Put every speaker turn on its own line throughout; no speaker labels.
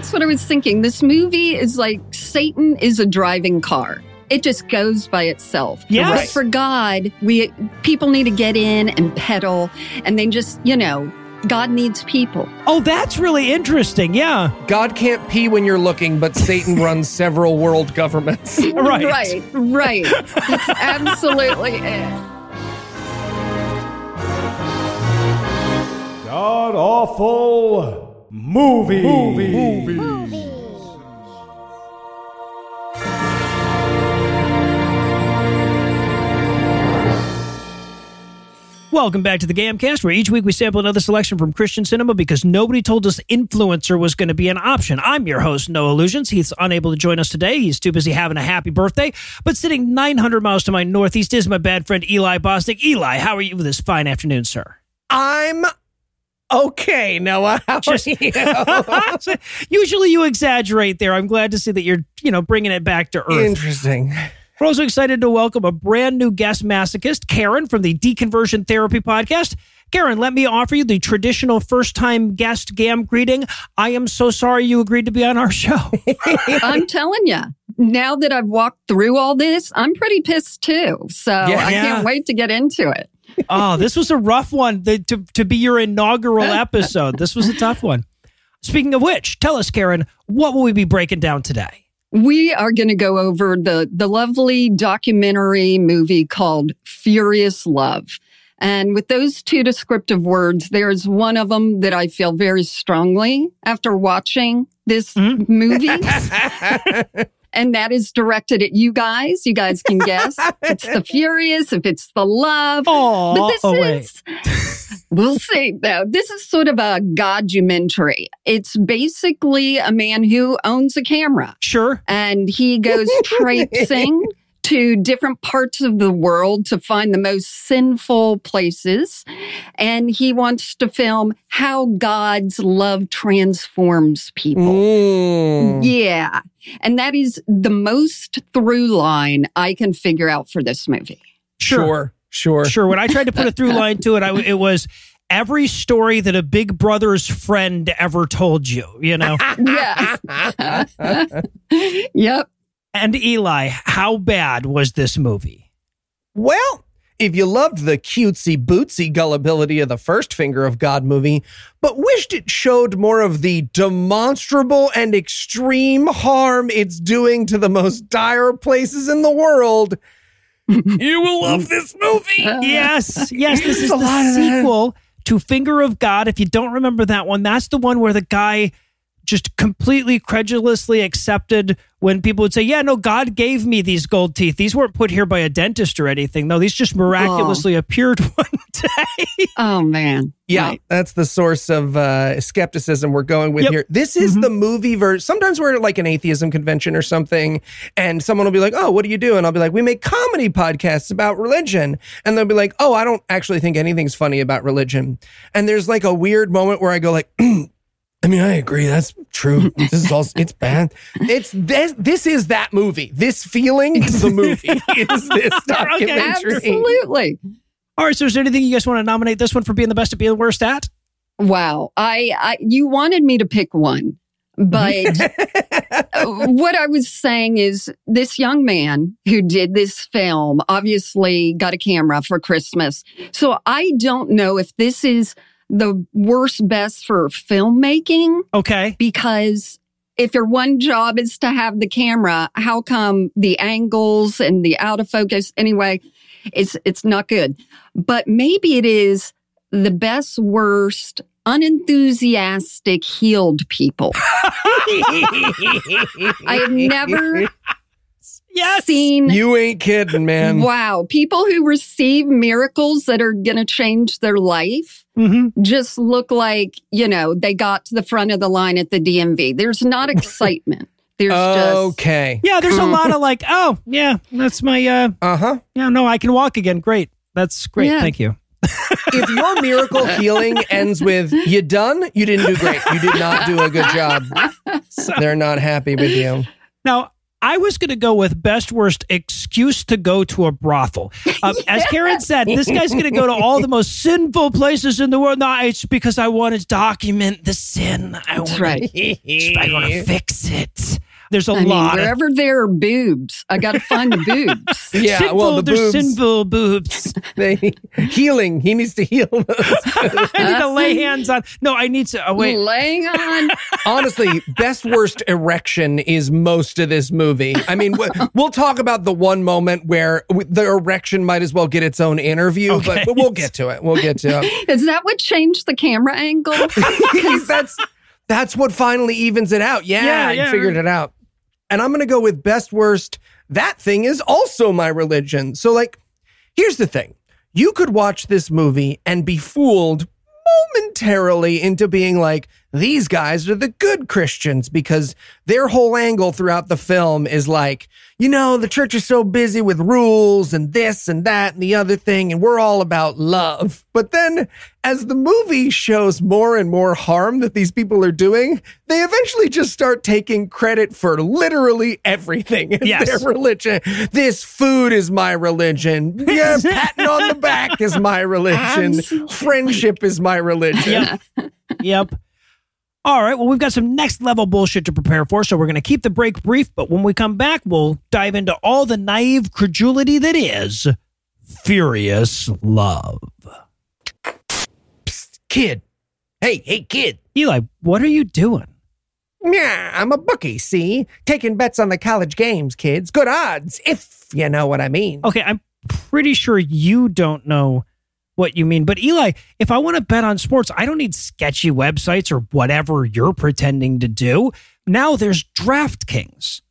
that's what I was thinking. This movie is like Satan is a driving car. It just goes by itself.
Yes.
But for God, we people need to get in and pedal, and then just you know, God needs people.
Oh, that's really interesting. Yeah.
God can't pee when you're looking, but Satan runs several world governments.
Right.
right, right. That's absolutely it.
God awful movie. movie.
Welcome back to the Gamcast, where each week we sample another selection from Christian cinema because nobody told us influencer was going to be an option. I'm your host, Noah Lugeons. He's unable to join us today. He's too busy having a happy birthday. But sitting 900 miles to my northeast is my bad friend Eli Bosnick. Eli, how are you this fine afternoon, sir?
I'm okay, Noah. How
Just-
are you?
Usually you exaggerate there. I'm glad to see that you're, you know, bringing it back to earth.
Interesting.
We're also excited to welcome a brand new guest masochist, Karen from the Deconversion Therapy Podcast. Karen, let me offer you the traditional first time guest gam greeting. I am so sorry you agreed to be on our show.
I'm telling you. Now that I've walked through all this, I'm pretty pissed too. So I
Yeah.
can't wait to get into it.
Oh, this was a rough one the, to, to be your inaugural episode. This was a tough one. Speaking of which, tell us, Karen, what will we be breaking down today?
We are going to go over the, the lovely documentary movie called Furious Love. And with those two descriptive words, there's one of them that I feel very strongly after watching this
Mhm.
movie. and that is directed at you guys. You guys can guess if it's the Furious, if it's the love.
Oh,
But this
oh
is, we'll see. though. this is sort of a godumentary. It's basically a man who owns a camera
Sure.
and he goes traipsing to different parts of the world to find the most sinful places. And he wants to film how God's love transforms people.
Mm.
Yeah. And that is the most through line I can figure out for this movie.
Sure. Sure.
Sure. When I tried to put a through line to it, I, it was every story that a big brother's friend ever told you, you know?
Yeah. yep.
And Eli, how bad was this movie?
Well, if you loved the cutesy bootsy gullibility of the first Finger of God movie, but wished it showed more of the demonstrable and extreme harm it's doing to the most dire places in the world, you will love this movie.
Yes, yes, this is
a
the
lot
sequel to Finger of God. If you don't remember that one, that's the one where the guy just completely credulously accepted when people would say, Yeah, no, God gave me these gold teeth. These weren't put here by a dentist or anything. No, these just miraculously appeared one day.
Oh, man.
Yeah,
Right.
that's the source of uh, skepticism we're going with
Yep.
here. This is
Mhm.
the movie version. Sometimes we're at like an atheism convention or something, and someone will be like, "Oh, what do you do?" And I'll be like, "We make comedy podcasts about religion." And they'll be like, "Oh, I don't actually think anything's funny about religion." And there's like a weird moment where I go like. I mean, I agree. That's true. This is all. It's bad. It's this. This is that movie. This feeling is the movie. is this documentary?
Absolutely.
All right, so is there anything you guys want to nominate this one for being the best at being the worst at?
Wow. I, I you wanted me to pick one, but what I was saying is this young man who did this film obviously got a camera for Christmas. So I don't know if this is the worst best for filmmaking
Okay.
because if your one job is to have the camera, how come the angles and the out of focus anyway, it's it's not good. But maybe it is the best worst unenthusiastic healed people. I have never
Yes.
seen
You ain't kidding, man.
wow, people who receive miracles that are going to change their life
hmm
just look like, you know, they got to the front of the line at the DMV. There's not excitement. There's just
Okay.
Yeah, there's a lot of like, oh, yeah, that's my, uh,
Uh huh.
yeah, no, I can walk again. Great. That's great.
Yeah.
Thank you.
if your miracle healing ends with you done, you didn't do great. You did not do a good job.
So,
They're not happy with you.
now, I was going to go with best worst excuse to go to a brothel. Um, As Karen said, this guy's going to go to all the most sinful places in the world. No, it's because I want to document the sin. I want
right.
I want to fix it. There's a
I mean,
lot of
wherever there are boobs, I got to find the boobs.
Yeah,
sinful,
well, the
there's
boobs,
sinful boobs.
they, healing. He needs to heal those.
I need to lay hands on. No, I need to. Oh, wait.
Laying on.
Honestly, best worst erection is most of this movie. I mean, we- we'll talk about the one moment where the erection might as well get its own interview,
Okay.
but, but we'll get to it. We'll get to it.
Is that what changed the camera angle?
that's that's what finally evens it out. Yeah,
Yeah,
I
yeah.
figured it out. And I'm gonna go with best worst. That thing is also my religion. So like, here's the thing: you could watch this movie and be fooled momentarily into being like, these guys are the good Christians because their whole angle throughout the film is like, you know, the church is so busy with rules and this and that and the other thing, and we're all about love. But then as the movie shows more and more harm that these people are doing, they eventually just start taking credit for literally everything in
Yes.
their religion. This food is my religion. Yeah, patting on the back is my religion. Friendship is my religion.
Yep. yep. All right. Well, we've got some next level bullshit to prepare for, so we're going to keep the break brief. But when we come back, we'll dive into all the naive credulity that is furious love.
Kid. Hey, hey, kid.
Eli, what are you doing?
Yeah, I'm a bookie, see? Taking bets on the college games, kids. Good odds, if you know what I mean.
Okay, I'm pretty sure you don't know what you mean. But Eli, if I want to bet on sports, I don't need sketchy websites or whatever you're pretending to do. Now there's DraftKings.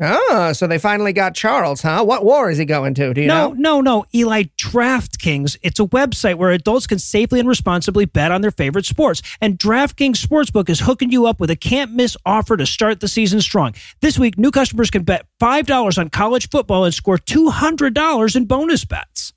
Oh, so they finally got Charles, huh? What war is he going to? Do you
no,
know?
no, no, Eli. DraftKings. It's a website where adults can safely and responsibly bet on their favorite sports. And DraftKings Sportsbook is hooking you up with a can't miss offer to start the season strong. This week, new customers can bet $5 on college football and score $200 in bonus bets.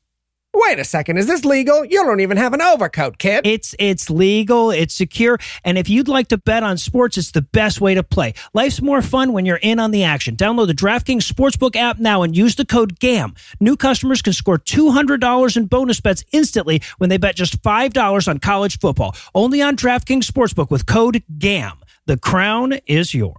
Wait a second, is this legal? You don't even have an overcoat, kid.
It's it's legal, it's secure, and if you'd like to bet on sports, it's the best way to play. Life's more fun when you're in on the action. Download the DraftKings Sportsbook app now and use the code GAM. New customers can score $200 in bonus bets instantly when they bet just $5 on college football. Only on DraftKings Sportsbook with code GAM. The crown is yours.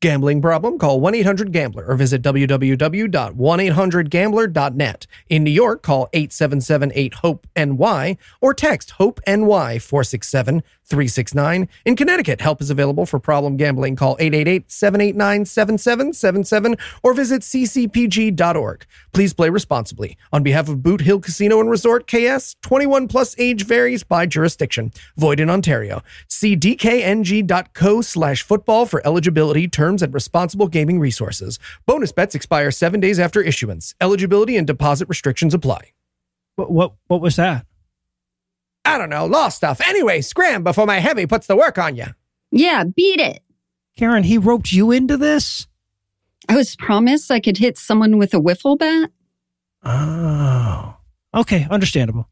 Gambling problem? Call 1 800 Gambler or visit www.1800Gambler.net. In New York, call 877 8 HOPE NY or text HOPE NY 467 369. In Connecticut, help is available for problem gambling. Call 888 789 7777 or visit ccpg.org. Please play responsibly. On behalf of Boot Hill Casino and Resort KS, 21 plus age varies by jurisdiction. Void in Ontario. See dkng.co slash football for eligibility, terms, and responsible gaming resources. Bonus bets expire seven days after issuance. Eligibility and deposit restrictions apply.
What what, what was that?
I don't know, law stuff. Anyway, scram before my heavy puts the work on you.
Yeah, beat it.
Karen, he roped you into this?
I was promised I could hit someone with a wiffle bat.
Oh. Okay, understandable.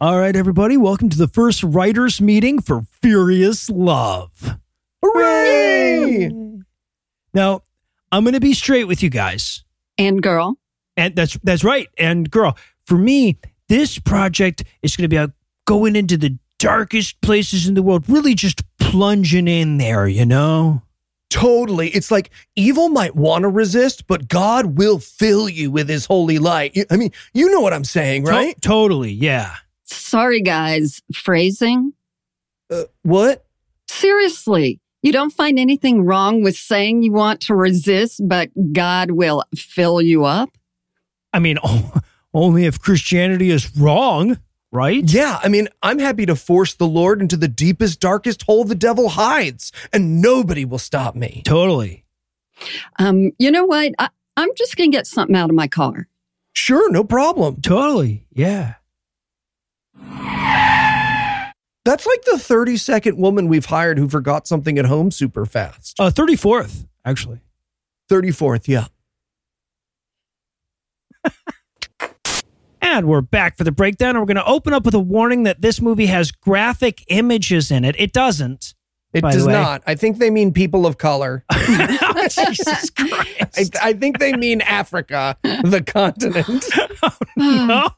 All right, everybody, welcome to the first writers meeting for Furious Love.
Hooray!
Now, I'm going to be straight with you guys.
And girl,
And that's that's right. And girl, for me, this project is going to be a, going into the darkest places in the world, really just plunging in there, you know?
Totally. It's like evil might want to resist, but God will fill you with his holy light. I mean, you know what I'm saying,
To-
right?
totally, yeah.
Sorry guys, phrasing.
Uh, what?
Seriously, you don't find anything wrong with saying you want to resist, but God will fill you up?
I mean, oh, only if Christianity is wrong, right?
Yeah, I mean, I'm happy to force the Lord into the deepest, darkest hole the devil hides, and nobody will stop me.
Totally.
Um, you know what? I, I'm just going to get something out of my car.
Sure, no problem.
Totally. Yeah.
That's like the 32nd woman we've hired who forgot something at home super fast.
Uh, 34th, actually.
34th, yeah.
And we're back for the breakdown. And we're going to open up with a warning that this movie has graphic images in it. It doesn't.
It does not. I think they mean people of color.
Jesus Christ.
I, I think they mean Africa, the continent.
no.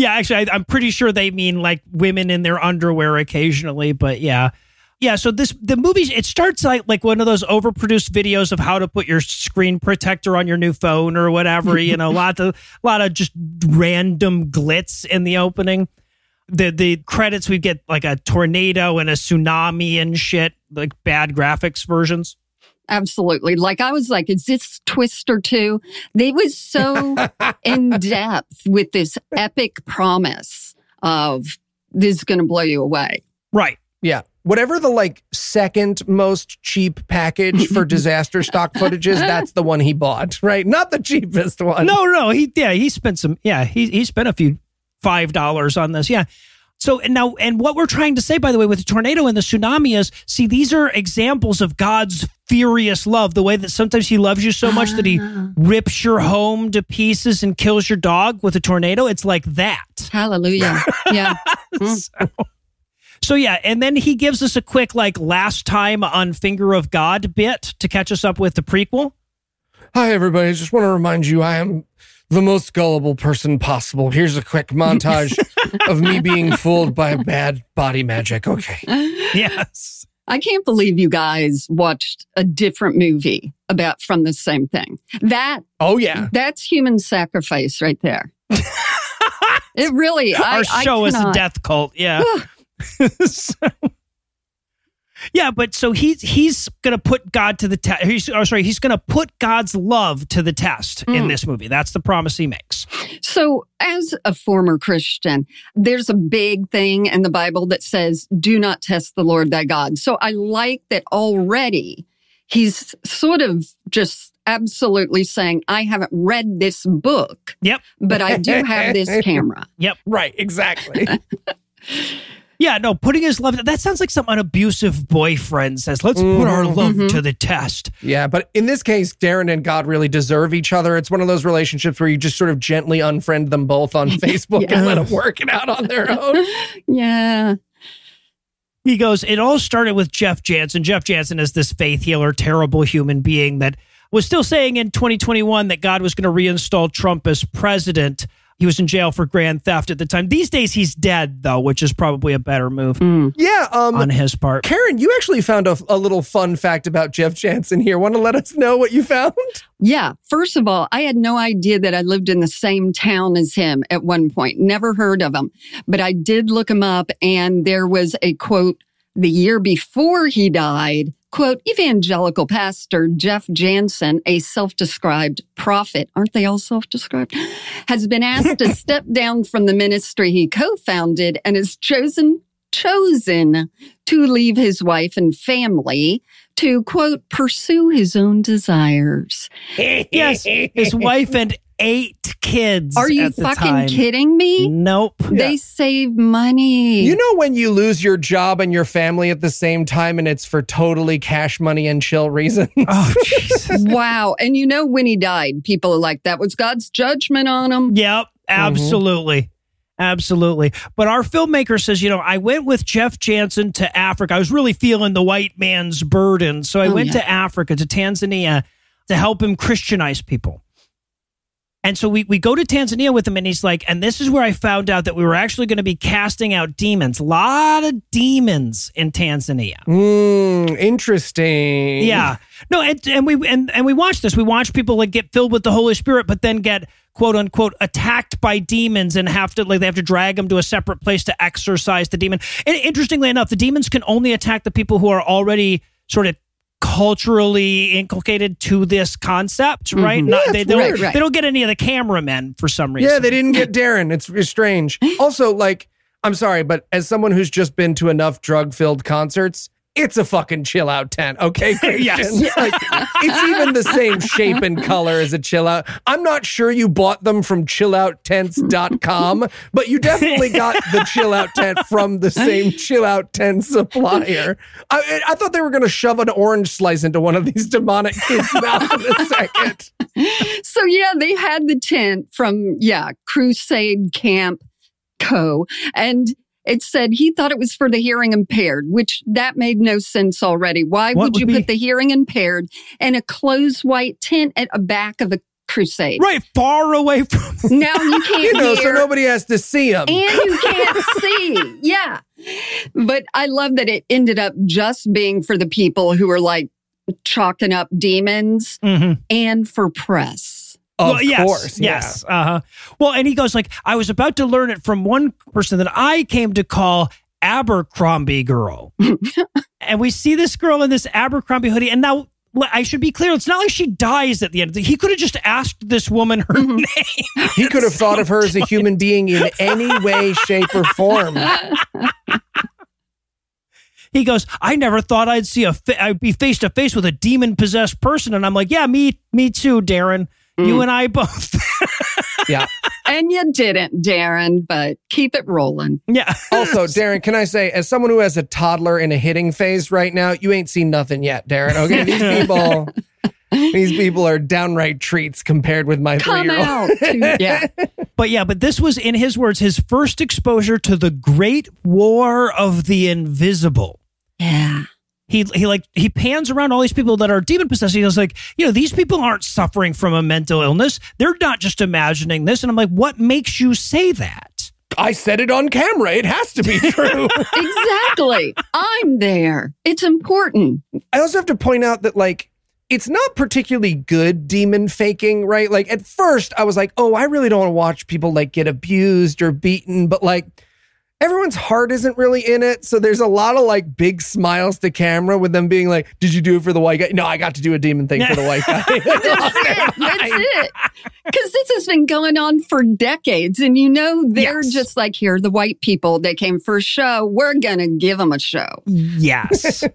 Yeah, actually, I, I'm pretty sure they mean like women in their underwear occasionally, but yeah. Yeah, so this the movie it starts like like one of those overproduced videos of how to put your screen protector on your new phone or whatever, you know, a lot of a lot of just random glitz in the opening. The the credits we get like a tornado and a tsunami and shit, like bad graphics versions.
Absolutely. Like I was like, is this Twister 2? They was so in depth with this epic promise of this is going to blow you away.
Right.
Yeah. Whatever the like second most cheap package for disaster stock footage is, that's the one he bought, right? Not the cheapest one.
No, no, he yeah, he spent some yeah, he he spent a few five dollars on this. Yeah. So and now and what we're trying to say, by the way, with the tornado and the tsunami is see, these are examples of God's furious love, the way that sometimes he loves you so much that he ah. rips your home to pieces and kills your dog with a tornado. It's like that.
Hallelujah. Yeah. Mm.
so, so yeah, and then he gives us a quick like last time on Finger of God bit to catch us up with the prequel.
Hi, everybody. I just want to remind you I am the most gullible person possible. Here's a quick montage of me being fooled by bad body magic. Okay.
Yes.
I can't believe you guys watched a different movie about from the same thing. That
Oh, yeah.
that's human sacrifice right there. it really I,
Our
I
show is a death cult. Yeah. So- yeah, but so he's he's gonna put God to the test. He's oh, sorry, he's gonna put God's love to the test in
Mm.
this movie. That's the promise he makes.
So, as a former Christian, there's a big thing in the Bible that says, do not test the Lord thy God. So, I like that already he's sort of just absolutely saying, I haven't read this book,
Yep.
but I do have this camera. Yep.
Right. Exactly.
Yeah, no, putting his love that sounds like some an abusive boyfriend says, let's put our love
Mhm.
to the test.
yeah. But in this case, Darren and God really deserve each other. It's one of those relationships where you just sort of gently unfriend them both on Facebook and let them work it out on their own.
Yeah.
He goes, it all started with Jeff Jansen. Jeff Jansen is this faith healer, terrible human being that was still saying in 2021 that God was going to reinstall Trump as president. He was in jail for grand theft at the time. These days, he's dead, though, which is probably a better move
Mm.
Yeah. Um,
on his part.
Karen, you actually found a, a little fun fact about Jeff Jansen here. Want to let us know what you found?
Yeah. First of all, I had no idea that I lived in the same town as him at one point. Never heard of him, but I did look him up and there was a quote the year before he died. Quote, evangelical pastor Jeff Jansen, a self-described prophet, aren't they all self-described, has been asked to step down from the ministry he co-founded and has chosen, chosen to leave his wife and family to quote, pursue his own desires.
Yes, his wife and eight kids.
Are you
at the
fucking
time.
kidding me?
Nope.
They save money.
You know when you lose your job and your family at the same time and it's for totally cash money and chill reasons?
Oh, Jesus.
wow. And you know, when he died, people are like, that was God's judgment on him.
Yep, mm-hmm. absolutely. Absolutely. But our filmmaker says, you know, I went with Jeff Jansen to Africa. I was really feeling the white man's burden. So I
Oh,
went
yeah.
to Africa, to Tanzania, to help him Christianize people. And so we, we go to Tanzania with him, and he's like, and this is where I found out that we were actually going to be casting out demons. A lot of demons in Tanzania.
Hmm, interesting.
Yeah. No, and, and we and, and we watch this. We watch people like get filled with the Holy Spirit, but then get quote unquote attacked by demons and have to like they have to drag them to a separate place to exorcise the demon. And interestingly enough, the demons can only attack the people who are already sort of culturally inculcated to this concept, right?
Mhm.
Not,
Yeah,
they, they don't.
Right.
they don't get any of the cameramen for some reason.
Yeah, they didn't get Darren. It's, it's strange. Also, like, I'm sorry, but as someone who's just been to enough drug filled concerts, it's a fucking chill out tent, okay?
Yes.
Like, it's even the same shape and color as a chill out. I'm not sure you bought them from chillouttents.com, but you definitely got the chill out tent from the same chill out tent supplier. I, I thought they were going to shove an orange slice into one of these demonic kids' mouth in a second.
So yeah, they had the tent from, yeah, Crusade Camp Co. And it said he thought it was for the hearing impaired, which that made no sense already. Why would
would
you
be-
put the hearing impaired in a closed white tent at the back of a crusade?
Right, far away from.
Now you can't
You know, so nobody has to see him.
and you can't see. Yeah. But I love that it ended up just being for the people who were like chalking up demons
Mhm.
and for press.
Of
well, yes,
course. yeah.
yes. Uh huh. Well, and he goes like, I was about to learn it from one person that I came to call Abercrombie girl, and we see this girl in this Abercrombie hoodie, and now. I should be clear. It's not like she dies at the end. He could have just asked this woman her
Mhm.
name.
He could have thought of her as a human being in any way, shape, or form.
He goes, "I never thought I'd see a fa- I'd be face to face with a demon possessed person." And I'm like, "Yeah, me, me too, Darren. You mm. and I both."
Yeah.
And you didn't, Darren, but keep it rolling.
yeah.
Also, Darren, can I say, as someone who has a toddler in a hitting phase right now, you ain't seen nothing yet, Darren. Okay, these people, these people are downright treats compared with my
Come
three-year-old.
out. yeah.
But yeah, but this was, in his words, his first exposure to the Great War of the Invisible.
Yeah.
He he like he pans around all these people that are demon possessed. He's like, you know, these people aren't suffering from a mental illness. They're not just imagining this. And I'm like, what makes you say that?
I said it on camera. It has to be true.
Exactly. I'm there. It's important.
I also have to point out that like it's not particularly good demon faking, right? Like at first I was like, "Oh, I really don't want to watch people like get abused or beaten," but like everyone's heart isn't really in it, so there's a lot of like big smiles to camera with them being like, "Did you do it for the white guy?" No, I got to do a demon thing for the white guy.
That's it. That's it. Because this has been going on for decades. And you know, they're
Yes.
just like, here the white people. They came for a show. We're going to give them a show.
Yes.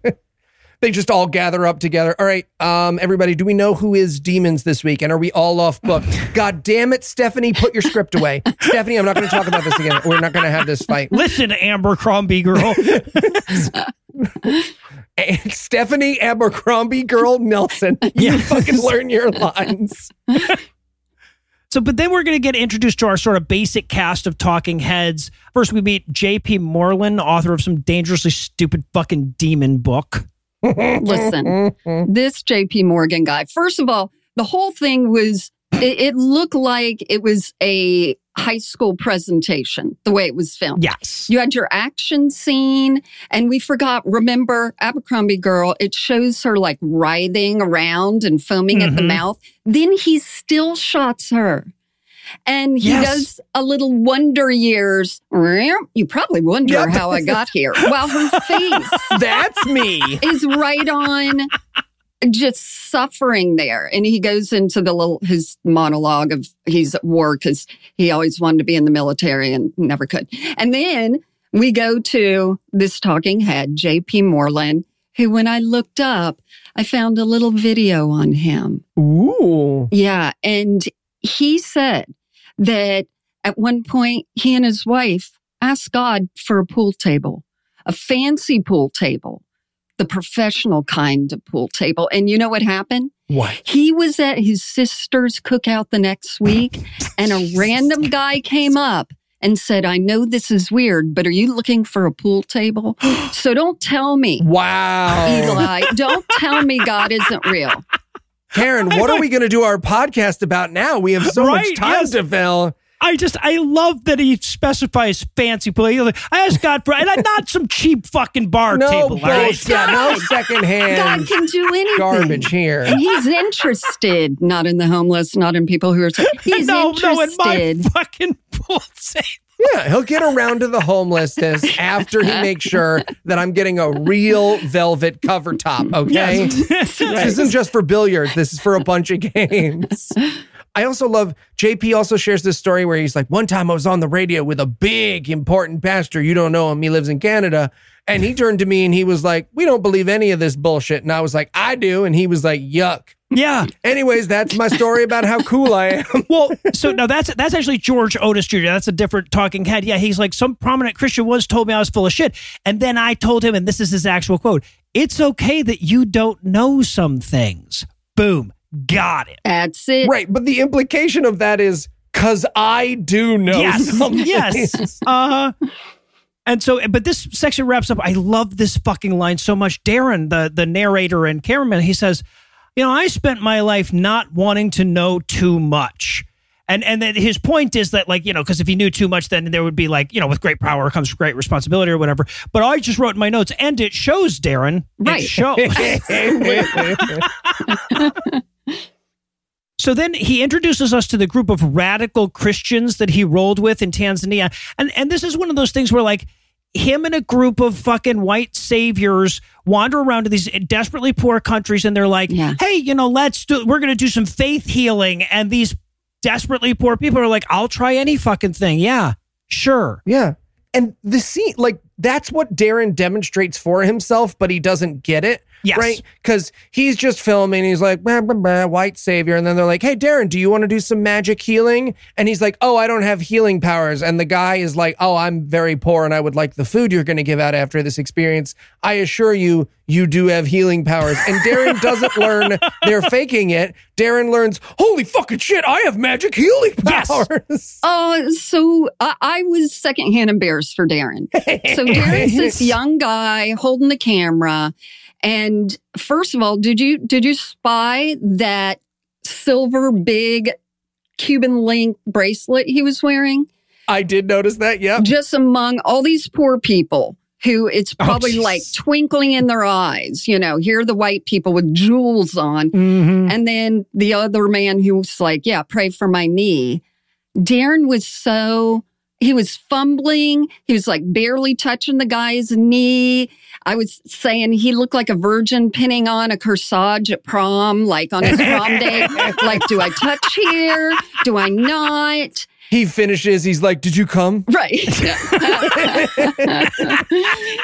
they just all gather up together. All right, um, everybody, do we know who is demons this week? And are we all off book? God damn it, Stephanie, put your script away. Stephanie, I'm not going to talk about this again. We're not going to have this fight.
Listen, Amber Crombie girl.
And Stephanie Abercrombie Girl Nelson. You
Yeah.
fucking learn your lines.
So, but then we're going to get introduced to our sort of basic cast of talking heads. First, we meet J.P. Moreland, author of some dangerously stupid fucking demon book.
Listen, this JP Morgan guy, first of all, the whole thing was, it, it looked like it was a high school presentation, the way it was filmed.
Yes.
You had your action scene, and we forgot, remember Abercrombie Girl, it shows her like writhing around and foaming at the
Mhm.
mouth. Then he still shots her. And he
Yes.
does a little wonder years. You probably wonder
Yep.
how I got here. While her face
That's me.
is right on just suffering there. And he goes into the little, his monologue of he's at war because he always wanted to be in the military and never could. And then we go to this talking head, JP Moreland, who when I looked up, I found a little video on him.
Ooh.
Yeah. And he said that at one point he and his wife asked God for a pool table, a fancy pool table, the professional kind of pool table. And you know what happened?
What?
He was at his sister's cookout the next week and a random guy came up and said, I know this is weird, but are you looking for a pool table? So don't tell me,
Wow.
Eli, don't tell me God isn't real.
Karen, what are we going to do our podcast about now? We have so
Right,
much time
yes.
to fill.
I just, I love that he specifies fancy play. Like, I asked God for, and I'm not some cheap fucking bar table.
No
table. all right?
bullshit. No secondhand.
God
secondhand
can do anything.
garbage here.
And he's interested, not in the homeless, not in people who are. He's
no, no, in my fucking pool table.
Yeah, he'll get around to the homelessness after he makes sure that I'm getting a real velvet cover top. Okay.
Yes.
This isn't just for billiards. This is for a bunch of games. I also love JP also shares this story where he's like, one time I was on the radio with a big important pastor. You don't know him. He lives in Canada. And he turned to me and he was like, we don't believe any of this bullshit. And I was like, I do. And he was like, yuck.
Yeah.
Anyways, that's my story about how cool I am.
Well, so now that's that's actually George Otis Jr. That's a different talking head. Yeah, he's like some prominent Christian once told me I was full of shit, and then I told him, and this is his actual quote: "It's okay that you don't know some things." Boom, got it.
That's it.
right. But the implication of that is because I do know
yes,
something.
yes. Uh, huh. And so, but this section wraps up. I love this fucking line so much. Darren, the the narrator and cameraman, he says, "You know, I spent my life not wanting to know too much." And and then his point is that like you know because if he knew too much then there would be like you know with great power comes great responsibility or whatever. But I just wrote in my notes and it shows Darren.
Right.
It shows. So then he introduces us to the group of radical Christians that he rolled with in Tanzania. And and this is one of those things where like him and a group of fucking white saviors wander around to these desperately poor countries and they're like,
Yeah.
"Hey, you know, let's do we're going to do some faith healing." And these desperately poor people are like, "I'll try any fucking thing." Yeah. Sure.
Yeah. And the scene, like, that's what Darren demonstrates for himself, but he doesn't get it.
Yes.
Right? Because he's just filming. He's like, blah, blah, blah, white savior. And then they're like, hey, Darren, do you want to do some magic healing? And he's like, oh, I don't have healing powers. And the guy is like, oh, I'm very poor and I would like the food you're going to give out after this experience. I assure you, you do have healing powers. And Darren doesn't learn they're faking it. Darren learns, holy fucking shit, I have magic healing
Yes.
powers.
Oh, so I, I was secondhand embarrassed for Darren. So Darren's this young guy holding the camera, and first of all, did you did you spy that silver big Cuban link bracelet he was wearing?
I did notice that. Yeah.
Just among all these poor people who it's probably
jeez.
like twinkling in their eyes. You know, here are the white people with jewels on.
Mm-hmm.
And then the other man who was like, Yeah, pray for my knee. Darren was so, he was fumbling. He was like barely touching the guy's knee. I was saying he looked like a virgin pinning on a corsage at prom, like on his prom day. Like, do I touch here? Do I not?
He finishes. He's like, "Did you come?"
Right.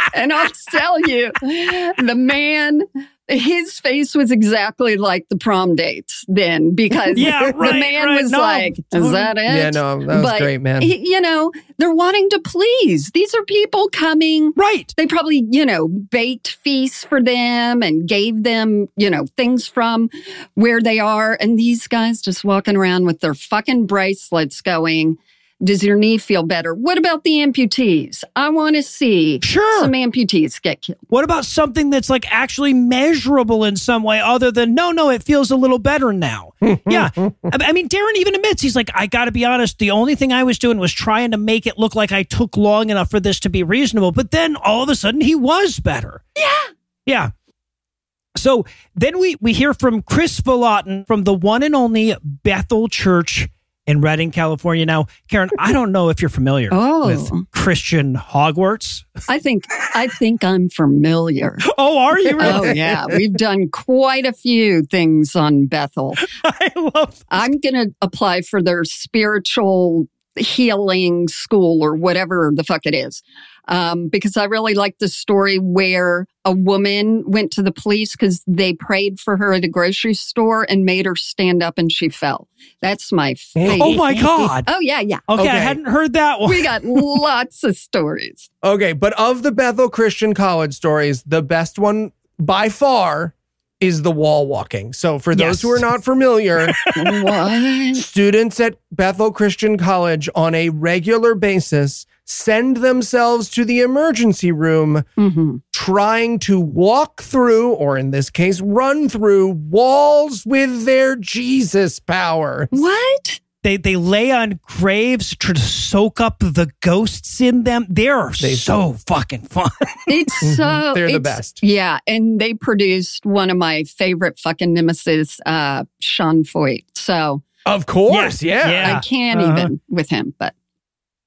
and I'll tell you, the man, his face was exactly like the prom dates then because
Yeah,
the man
right.
was
No,
like, is that it?
Yeah, no, that was
But,
great, man.
he- you know, they're wanting to please. These are people coming.
Right.
They probably, you know, baked feasts for them and gave them, you know, things from where they are. And these guys just walking around with their fucking bracelets going, does your knee feel better? What about the amputees? I want to see
Sure.
some amputees get killed.
What about something that's like actually measurable in some way other than no, no, it feels a little better now? yeah. I I mean, Darren even admits he's like, I got to be honest. The only thing I was doing was trying to make it look like I took long enough for this to be reasonable. But then all of a sudden he was better. Yeah. Yeah. So then we, we hear from Chris Vallotton from the one and only Bethel Church in Redding, California. Now, Karen, I don't know if you're familiar
Oh.
with Christian Hogwarts.
I think, I think I'm familiar.
Oh, are you really?
Oh yeah, we've done quite a few things on Bethel.
I love
I'm going to apply for their spiritual healing school or whatever the fuck it is. Um, because I really like the story where a woman went to the police because they prayed for her at a grocery store and made her stand up and she fell. That's my favorite.
Oh my God.
Oh, yeah, yeah.
Okay, I hadn't heard that one.
We got lots of stories.
Okay, but of the Bethel Christian College stories, the best one by far is the wall walking. So for those
Yes.
who are not familiar,
what?
students at Bethel Christian College on a regular basis send themselves to the emergency room
hmm
trying to walk through, or in this case, run through walls with their Jesus power.
What?
They they lay on graves to soak up the ghosts in them. They're
They
so fucking fun.
It's so
They're the best.
Yeah, and they produced one of my favorite fucking nemesis, uh, Sean Feucht. So
Of course, yeah.
Yeah.
I can't
Uh-huh.
even with him, but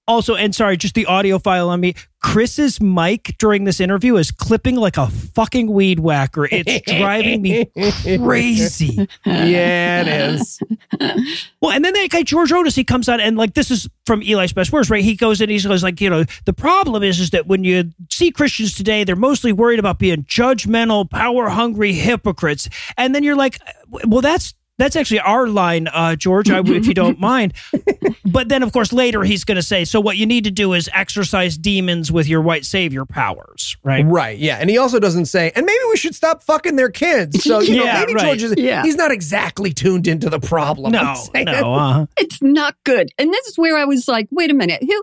Also, and sorry, just the audio file on me. Chris's mic during this interview is clipping like a fucking weed whacker. It's driving me crazy.
yeah, it is.
Well, and then that guy George Otis, he comes out and like this is from Eli's best words, right? He goes in, he goes like, you know, the problem is is that when you see Christians today, they're mostly worried about being judgmental, power hungry hypocrites, and then you're like, well, that's That's actually our line, uh, George, I, if you don't mind. But then, of course, later he's going to say, so what you need to do is exorcise demons with your white savior powers, right?
Right, yeah. And he also doesn't say, and maybe we should stop fucking their kids. So, you know, maybe
right.
George is,
Yeah.
he's not exactly tuned into the problem.
No, no. Uh-huh.
It's not good. And this is where I was like, wait a minute, who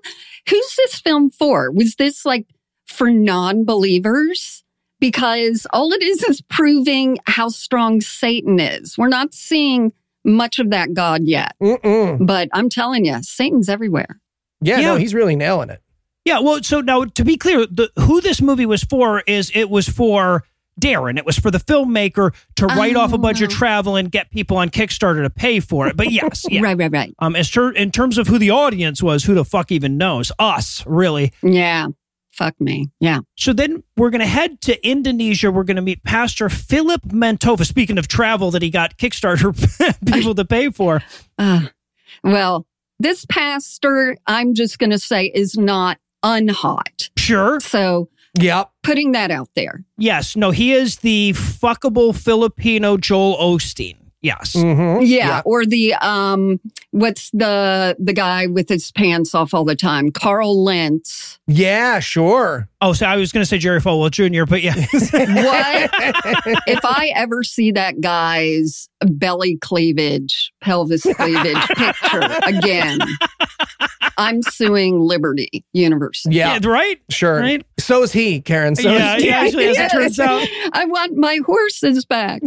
who's this film for? Was this like for non-believers? Because all it is is proving how strong Satan is. We're not seeing much of that God yet.
Mm-mm.
But I'm telling you, Satan's everywhere.
Yeah,
Yeah.
no, he's really nailing it.
yeah, well, so now to be clear, the, who this movie was for is it was for Darren. It was for the filmmaker to write off a bunch of
Oh.
travel and get people on Kickstarter to pay for it. But yes, yeah.
Right, right, right.
Um, as ter- in terms of who the audience was, who the fuck even knows? Us, really.
Yeah. Fuck me. Yeah.
So then we're going to head to Indonesia. We're going to meet Pastor Philip Mantofa. Speaking of travel that he got Kickstarter people to pay for.
Uh, well, this pastor, I'm just going to say, is not unhot.
Sure.
So
Yep.
putting that out there.
Yes. No, he is the fuckable Filipino Joel Osteen. Yes.
Mm-hmm.
Yeah, or the um what's the the guy with his pants off all the time? Carl Lentz.
Yeah, sure.
Oh, so I was going to say Jerry Falwell Jr., but yeah.
What if I ever see that guy's belly cleavage, pelvis cleavage picture again? I'm suing Liberty University.
Yeah,
Yeah, right?
sure.
Right?
So is he, Karen. So
yeah,
is he.
yeah, actually, as it turns out.
I want my horses back.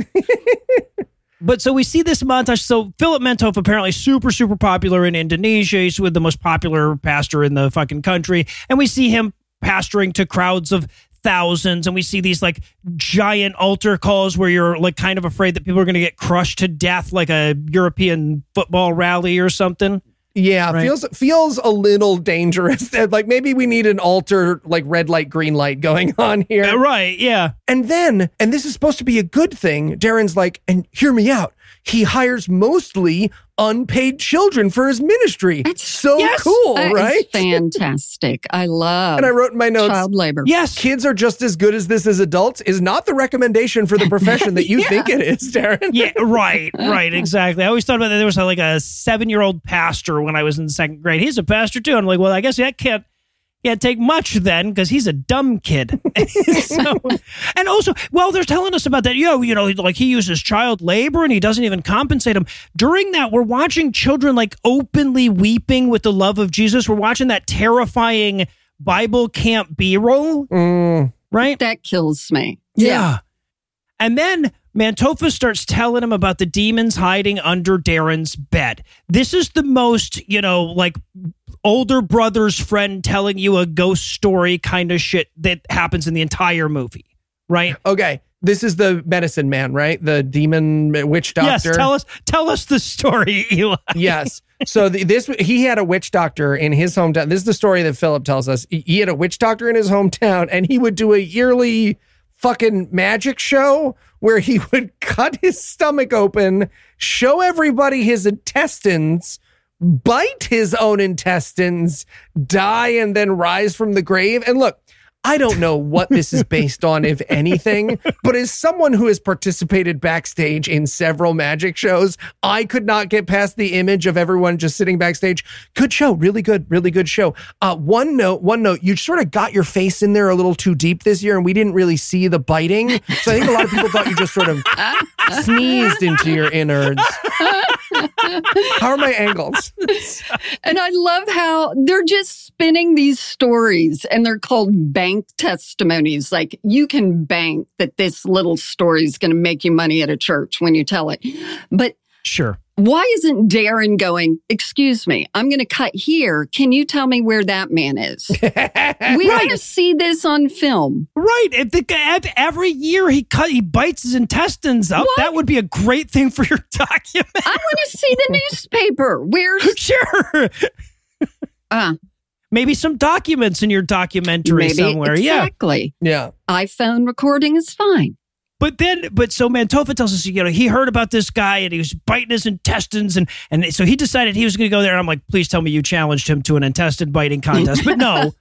But so we see this montage. So Philip Mantofa apparently super, super popular in Indonesia. He's with the most popular pastor in the fucking country. And we see him pastoring to crowds of thousands. And we see these like giant altar calls where you're like kind of afraid that people are going to get crushed to death like a European football rally or something.
Yeah,
Right.
feels feels a little dangerous. like maybe we need an alter like red light, green light going on here.
Uh, right. Yeah.
And then, and this is supposed to be a good thing, Darren's like, and hear me out. He hires mostly unpaid children for his ministry.
That's-
so
Yes.
cool,
That is
right?
fantastic. I love
And I wrote in my notes,
child labor.
Yes.
kids are just as good as this as adults is not the recommendation for the profession that you think it is, Darren.
Yeah, right, right, exactly. I always thought about that. There was like a seven year old pastor when I was in second grade. He's a pastor too. I'm like, well, I guess that can't can't take much then because he's a dumb kid. so, and also, well, they're telling us about that. Yo, you know, like he uses child labor and he doesn't even compensate them. During that, we're watching children like openly weeping with the love of Jesus. We're watching that terrifying Bible camp B roll,
Mm,
right?
That kills me.
Yeah. And then Mantofa starts telling him about the demons hiding under Darren's bed. This is the most, you know, like older brother's friend telling you a ghost story kind of shit that happens in the entire movie, right?
okay. This is the medicine man, right? The demon witch doctor.
Yes, tell us tell us the story, Eli.
yes. So the, this he had a witch doctor in his hometown. This is the story that Philip tells us. He, he had a witch doctor in his hometown, and he would do a yearly fucking magic show where he would cut his stomach open, show everybody his intestines, bite his own intestines, die, and then rise from the grave. And look. I don't know what this is based on, if anything, but as someone who has participated backstage in several magic shows, I could not get past the image of everyone just sitting backstage. Good show, really good, really good show. Uh, one note, one note, you sort of got your face in there a little too deep this year, and we didn't really see the biting. So I think a lot of people thought you just sort of sneezed into your innards. How are my angles?
And I love how they're just spinning these stories and they're called bank testimonies. Like you can bank that this little story is going to make you money at a church when you tell it. But
Sure.
Why isn't Darren going, excuse me, I'm going to cut here. Can you tell me where that man is? we want to see this on film.
Right. If the if every year he cut he bites his intestines up,
What?
that would be a great thing for your document.
I want to see the newspaper. Where's,
sure.
uh,
Maybe some documents in your documentary
maybe
somewhere. Yeah.
exactly.
Yeah.
iPhone recording is fine.
But then, but so Mantofa tells us, you know, he heard about this guy and he was biting his intestines, and and so he decided he was going to go there. And I'm like, please tell me you challenged him to an intestine biting contest. But no,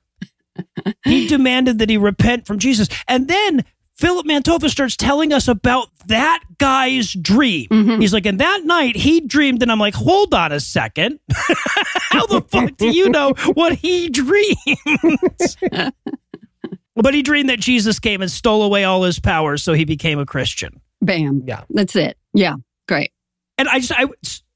he demanded that he repent from Jesus. And then Philip Mantofa starts telling us about that guy's dream.
Mhm.
He's like, and that night he dreamed, and I'm like, hold on a second. How the fuck do you know what he dreams? but he dreamed that Jesus came and stole away all his powers, so he became a Christian.
Bam.
Yeah.
That's it. Yeah. Great.
And I just, I,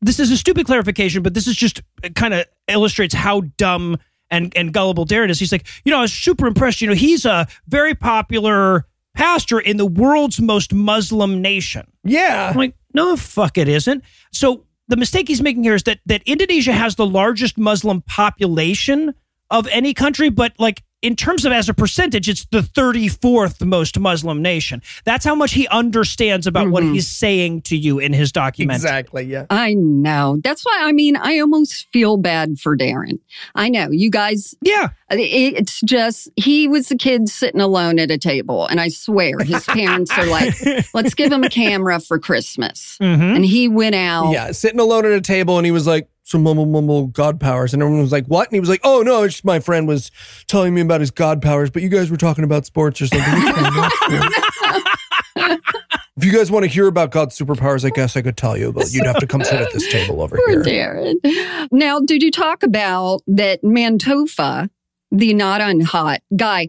this is a stupid clarification, but this is just uh, kind of illustrates how dumb and, and gullible Darren is. He's like, you know, I was super impressed. You know, he's a very popular pastor in the world's most Muslim nation.
Yeah.
I'm like, no, fuck, it isn't. So the mistake he's making here is that that Indonesia has the largest Muslim population of any country, but like in terms of as a percentage, it's the 34th most Muslim nation. That's how much he understands about what
Mhm.
he's saying to you in his documentary.
Exactly. Yeah.
I know. That's why, I mean, I almost feel bad for Darren. I know. You guys,
Yeah.
it's just, he was a kid sitting alone at a table. And I swear his parents are like, let's give him a camera for Christmas.
Mhm.
And he went out.
Yeah. Sitting alone at a table and he was like, some mumble mumble god powers. And everyone was like, what? And he was like, oh, no, it's just my friend was telling me about his god powers, but you guys were talking about sports or something. It's fine, that's cool." if you guys want to hear about God's superpowers, I guess I could tell you, but you'd have to come sit at this table over
Poor
here.
Darren. Now, did you talk about that Mantofa, the not on hot guy,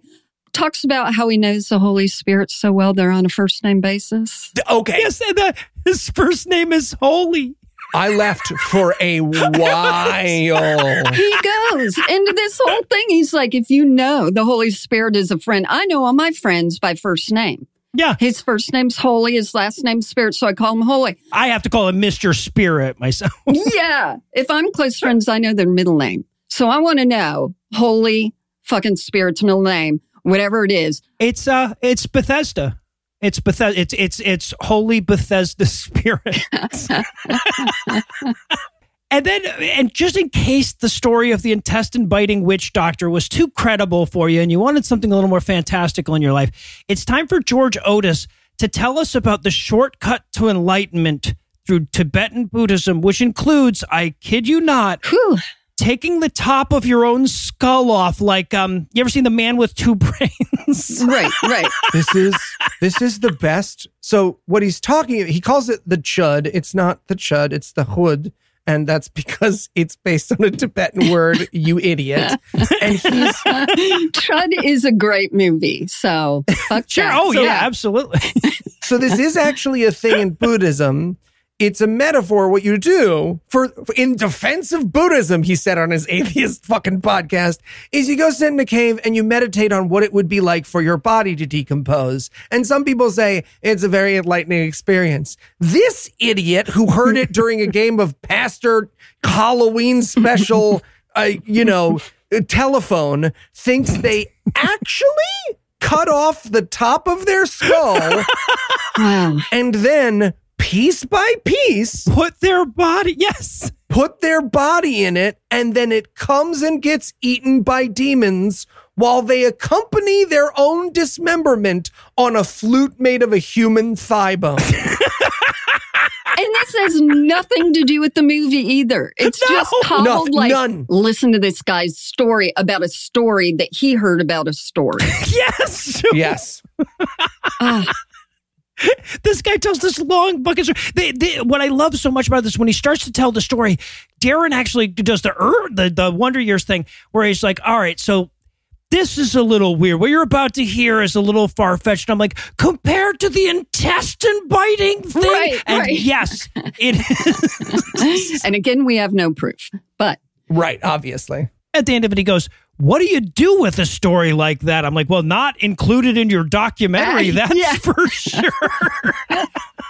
talks about how he knows the Holy Spirit so well they're on a first name basis?
Okay.
Yes, and the, his first name is Holy.
I left for a while.
He goes into this whole thing. He's like, if you know the Holy Spirit is a friend, I know all my friends by first name.
Yeah.
His first name's Holy, his last name's Spirit, so I call him Holy.
I have to call him Mr. Spirit myself.
yeah. If I'm close friends, I know their middle name. So I want to know Holy fucking Spirit's middle name, whatever it is.
It's uh it's Bethesda. It's Bethesda. It's it's it's Holy Bethesda Spirit. and then, and just in case the story of the intestine biting witch doctor was too credible for you, and you wanted something a little more fantastical in your life, it's time for George Otis to tell us about the shortcut to enlightenment through Tibetan Buddhism, which includes, I kid you not,
Whew.
Taking the top of your own skull off. Like, um, you ever seen the man with two brains?
Right, right.
this is this is the best. So what he's talking, he calls it the chud. It's not the chud. It's the hood, and that's because it's based on a Tibetan word. You idiot! And he's
Chud is a great movie. So fuck
Sure.
that.
Oh,
So,
yeah, absolutely.
so this is actually a thing in Buddhism. It's a metaphor. What you do for, for in defense of Buddhism, he said on his atheist fucking podcast, is you go sit in a cave and you meditate on what it would be like for your body to decompose. And some people say it's a very enlightening experience. This idiot who heard it during a game of Pastor Halloween special, uh, you know, telephone thinks they actually cut off the top of their skull
Wow.
and then piece by piece
Put their body. Yes.
put their body in it and then it comes and gets eaten by demons while they accompany their own dismemberment on a flute made of a human thigh bone.
And this has nothing to do with the movie either. It's
No,
just called
nothing,
like
none.
listen to this guy's story about a story that he heard about a story.
Yes.
yes.
Ah,
this guy tells this long fucking story. They, they, what I love so much about this, when he starts to tell the story, Darren actually does the er, the the Wonder Years thing, where he's like, "All right, so." This is a little weird. What you're about to hear is a little far fetched. I'm like, compared to the intestine biting thing.
Right,
and
right.
yes, it is.
and again, we have no proof. But
Right, obviously.
At the end of it, he goes, What do you do with a story like that? I'm like, Well, not included in your documentary. That's
yeah.
for sure.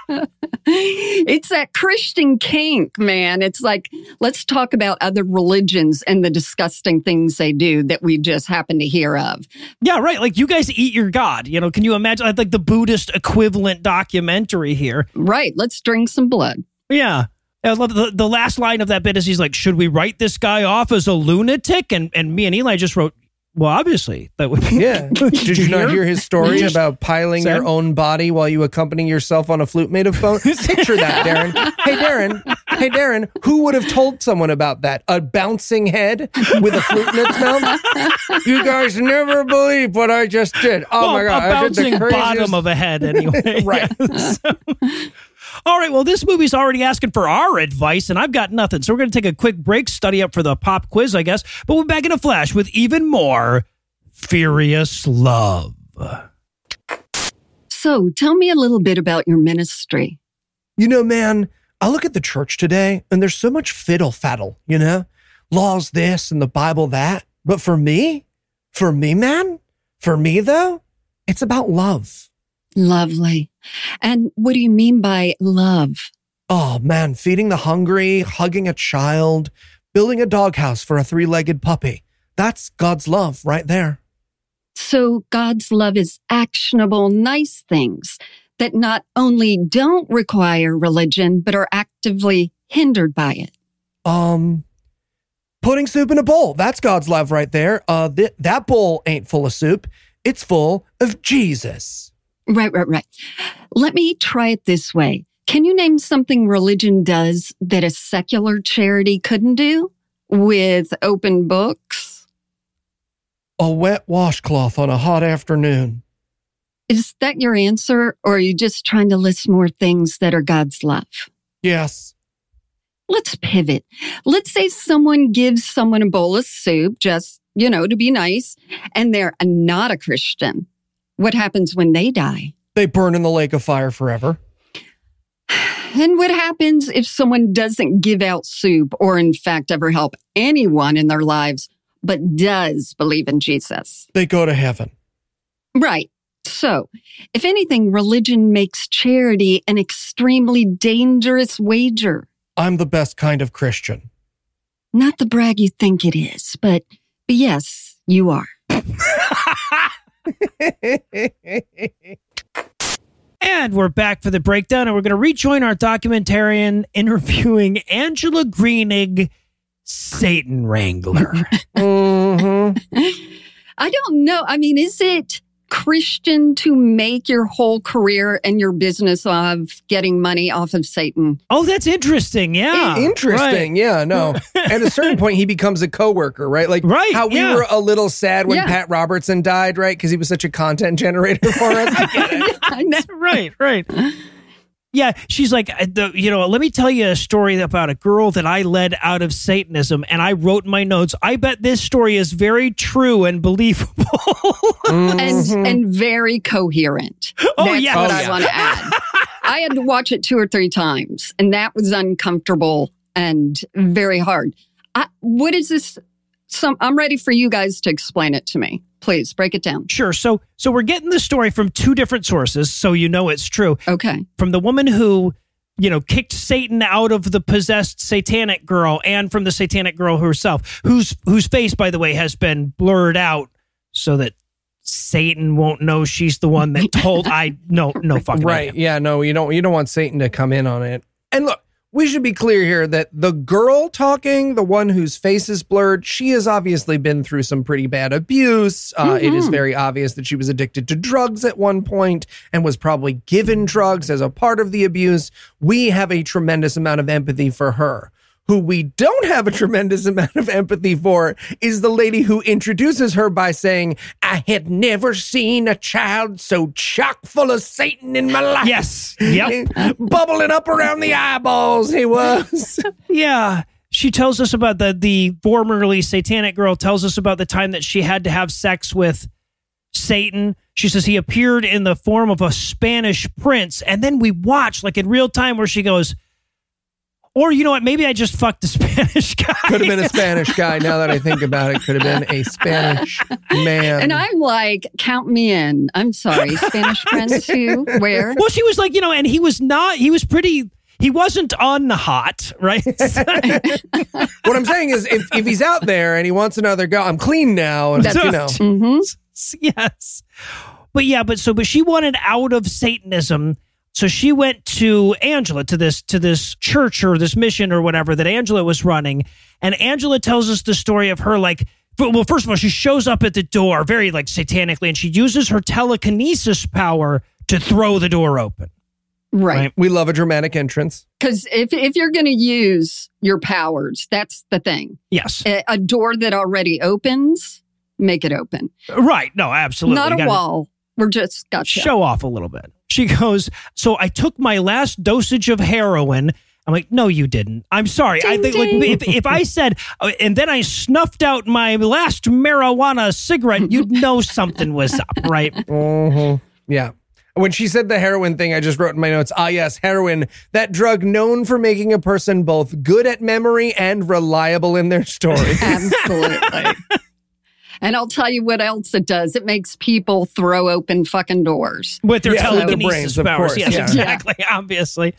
it's that Christian kink, man. It's like, let's talk about other religions and the disgusting things they do that we just happen to hear of.
yeah, right. Like, you guys eat your God. You know, can you imagine like the Buddhist equivalent documentary here?
Right. Let's drink some blood.
Yeah. I love the, the last line of that bit is he's like, Should we write this guy off as a lunatic? And and me and Eli just wrote, Well, obviously that would be.
Yeah. Did you not hear his story
Just
about piling
said-
your own body while you accompany yourself on a flute made of bone? Picture that, Darren. Hey, Darren. Hey, Darren. Who would have told someone about that? A bouncing head with a flute in its mouth? You guys never believe what I just did. Oh
Well,
my god!
a
I did the
bouncing
craziest-
bottom of a head, anyway.
Right.
So- all right. Well, this movie's already asking for our advice, and I've got nothing. So we're going to take a quick break, study up for the pop quiz, I guess. But we're back in a flash with even more furious love.
So tell me a little bit about your ministry.
You know, man, I look at the church today and there's so much fiddle faddle, you know? Laws this and the Bible that. But for me, for me, man, for me though, it's about love.
Lovely. And what do you mean by love?
Oh man, feeding the hungry, hugging a child, building a doghouse for a three legged puppy. That's God's love right there.
So God's love is actionable, nice things that not only don't require religion, but are actively hindered by it.
Um, putting soup in a bowl. That's God's love right there. Uh, th- that bowl ain't full of soup. It's full of Jesus.
Right, right, right. Let me try it this way. Can you name something religion does that a secular charity couldn't do with open books?
A wet washcloth on a hot afternoon.
Is that your answer, or are you just trying to list more things that are God's love?
Yes.
Let's pivot. Let's say someone gives someone a bowl of soup just, you know, to be nice, and they're not a Christian. What happens when they die?
They burn in the lake of fire forever.
And what happens if someone doesn't give out soup or, in fact, ever help anyone in their lives, but does believe in Jesus?
They go to heaven.
Right. So, if anything, religion makes charity an extremely dangerous wager.
I'm the best kind of Christian.
Not the brag you think it is, but, but yes, you are.
And we're back for the breakdown, and we're going to rejoin our documentarian interviewing Angela Greenig, Satan Wrangler.
mm-hmm.
I don't know. I mean, is it Christian to make your whole career and your business of getting money off of Satan?
oh, that's interesting. Yeah.
Interesting. Yeah, no. At a certain point, he becomes a coworker, right? Like
Right,
how we
yeah.
were a little sad when
Yeah.
Pat Robertson died, right? Because he was such a content generator for us.
I know.
Right. right, right. Yeah, she's like, uh, the, you know, let me tell you a story about a girl that I led out of Satanism, and I wrote in my notes. I bet this story is very true and believable.
Mm-hmm.
and and very coherent.
Oh,
That's
yeah.
what
Oh,
I
yeah.
want to add. I had to watch it two or three times, and that was uncomfortable and very hard. I, what is this? Some I'm ready for you guys to explain it to me. Please break it down.
sure. So, so we're getting the story from two different sources, so you know it's true.
Okay.
From the woman who, you know, kicked Satan out of the possessed satanic girl, and from the satanic girl herself, whose whose face, by the way, has been blurred out so that Satan won't know she's the one that told. I no no fucking
right.
idea.
Yeah, no, you don't you don't want Satan to come in on it. And look, we should be clear here that the girl talking, the one whose face is blurred, she has obviously been through some pretty bad abuse. Uh, it is
Mhm.
very obvious that she was addicted to drugs at one point and was probably given drugs as a part of the abuse. We have a tremendous amount of empathy for her. Who we don't have a tremendous amount of empathy for is the lady who introduces her by saying, I had never seen a child so chock full of Satan in my life.
Yes. Yep.
Bubbling up around the eyeballs, he was.
Yeah. She tells us about the the formerly satanic girl tells us about the time that she had to have sex with Satan. She says he appeared in the form of a Spanish prince. And then we watch like in real time where she goes, or you know what, maybe I just fucked a Spanish guy.
Could have been a Spanish guy. Now that I think about it, could have been a Spanish man.
And I'm like, count me in. I'm sorry, Spanish Prince too. Where?
Well, she was like, you know, and he was not, he was pretty, he wasn't on the hot, right?
what I'm saying is, if, if he's out there and he wants another go, I'm clean now. And
That's-
you know,
hmm
yes. But yeah, but so but she wanted out of Satanism. So she went to Angela to this to this church or this mission or whatever that Angela was running. And Angela tells us the story of her like well, first of all, she shows up at the door very like satanically, and she uses her telekinesis power to throw the door open.
Right.
Right.
We love a dramatic entrance.
Because if, if you're going to use your powers, that's the thing.
Yes,
A, a door that already opens, make it open.
right. No, absolutely.
Not
You
a
gotta
wall. We're just gotcha.
Show off a little bit. She goes, so I took my last dosage of heroin. I'm like, no, you didn't. I'm sorry. I
Ding,
think like if, if I said, uh, and then I snuffed out my last marijuana cigarette, you'd know something was up, right?
Mhm. Yeah. When she said the heroin thing, I just wrote in my notes, ah, yes, heroin, that drug known for making a person both good at memory and reliable in their story.
Absolutely. and I'll tell you what else it does. It makes people throw open fucking doors.
with their
Yeah, with their
telekinesis
brains, of
powers.
course,
yes,
yeah.
exactly. Obviously.